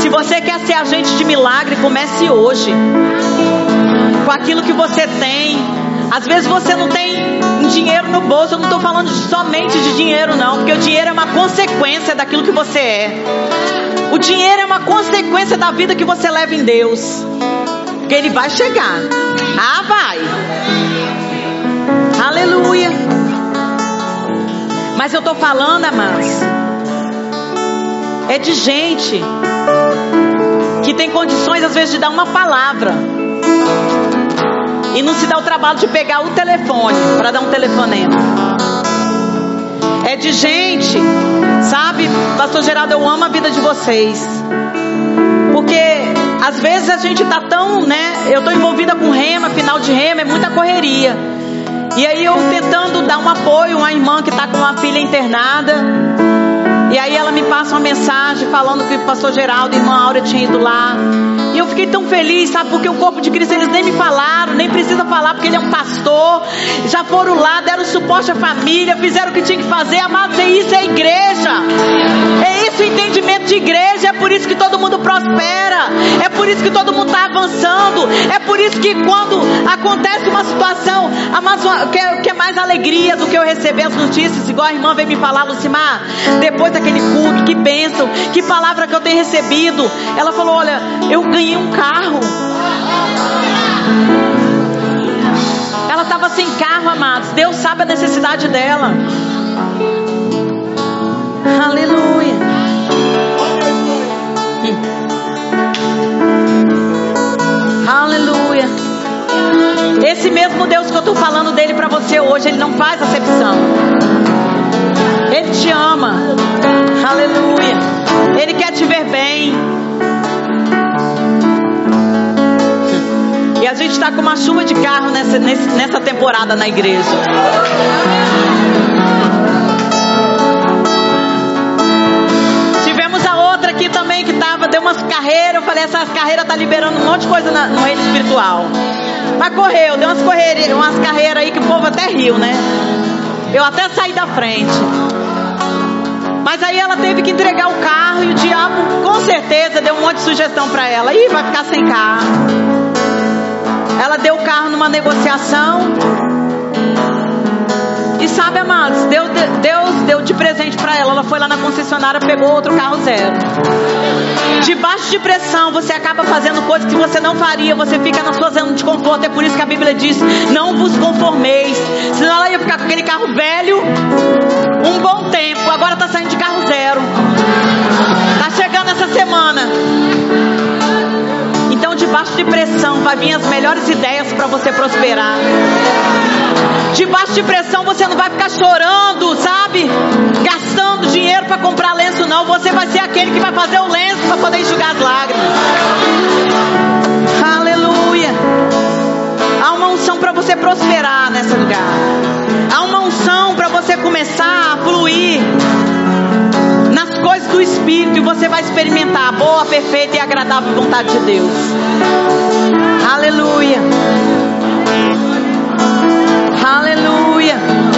Se você quer ser agente de milagre, comece hoje. Com aquilo que você tem. Às vezes você não tem dinheiro no bolso. Eu não estou falando somente de dinheiro, não. Porque o dinheiro é uma consequência daquilo que você é. O dinheiro é uma consequência da vida que você leva em Deus. Porque ele vai chegar. Ah, vai. Aleluia. Mas eu estou falando, amados, é de gente que tem condições, às vezes, de dar uma palavra e não se dá o trabalho de pegar o telefone para dar um telefonema. É de gente Sabe, Pastor Geraldo, eu amo a vida de vocês. Porque às vezes a gente tá tão, né? Eu tô envolvida com rema, final de rema, é muita correria. E aí eu tentando dar um apoio a uma irmã que tá com uma filha internada. E aí ela me passa uma mensagem falando que o pastor Geraldo e a irmã Áurea tinham ido lá. Eu fiquei tão feliz, sabe? Porque o corpo de Cristo eles nem me falaram, nem precisa falar porque ele é um pastor. Já foram lá, deram suporte à família, fizeram o que tinha que fazer. Amados, é isso é igreja. É isso o entendimento de igreja. É por isso que todo mundo prospera. É por isso que todo mundo está avançando. É por isso que quando acontece uma situação, amados, que é, que é mais alegria do que eu receber as notícias, igual a irmã veio me falar, Lucimar, depois daquele culto, que bênção, que palavra que eu tenho recebido. Ela falou: Olha, eu ganhei um carro. Ela estava sem carro, amados. Deus sabe a necessidade dela. Aleluia. Aleluia. Esse mesmo Deus que eu estou falando dele para você hoje, ele não faz acepção. Ele te ama. Aleluia. Ele quer te ver bem. E a gente está com uma chuva de carro nessa, nessa temporada na igreja. Tivemos a outra mãe que tava, deu umas carreiras, eu falei, essas carreiras tá liberando um monte de coisa na, no reino espiritual. Mas correu, deu umas, umas carreiras aí que o povo até riu, né? Eu até saí da frente. Mas aí ela teve que entregar o carro e o diabo, com certeza, deu um monte de sugestão para ela. Ih, vai ficar sem carro. Ela deu o carro numa negociação. E sabe, amados, Deus, Deus deu de presente para ela. Ela foi lá na concessionária, pegou outro carro zero. Debaixo de pressão, você acaba fazendo coisas que você não faria. Você fica na sua zona de conforto. É por isso que a Bíblia diz: não vos conformeis. Senão ela ia ficar com aquele carro velho um bom tempo. Agora está saindo de carro zero. Está chegando essa semana. Debaixo de pressão, vai vir as melhores ideias para você prosperar. Debaixo de pressão você não vai ficar chorando, sabe? Gastando dinheiro para comprar lenço, não. Você vai ser aquele que vai fazer o lenço para poder enxugar as lágrimas. Aleluia. Há uma unção para você prosperar nesse lugar. Há uma unção para você começar a fluir nas coisas do Espírito e você vai experimentar a boa, perfeita e agradável vontade de Deus. Aleluia. Aleluia.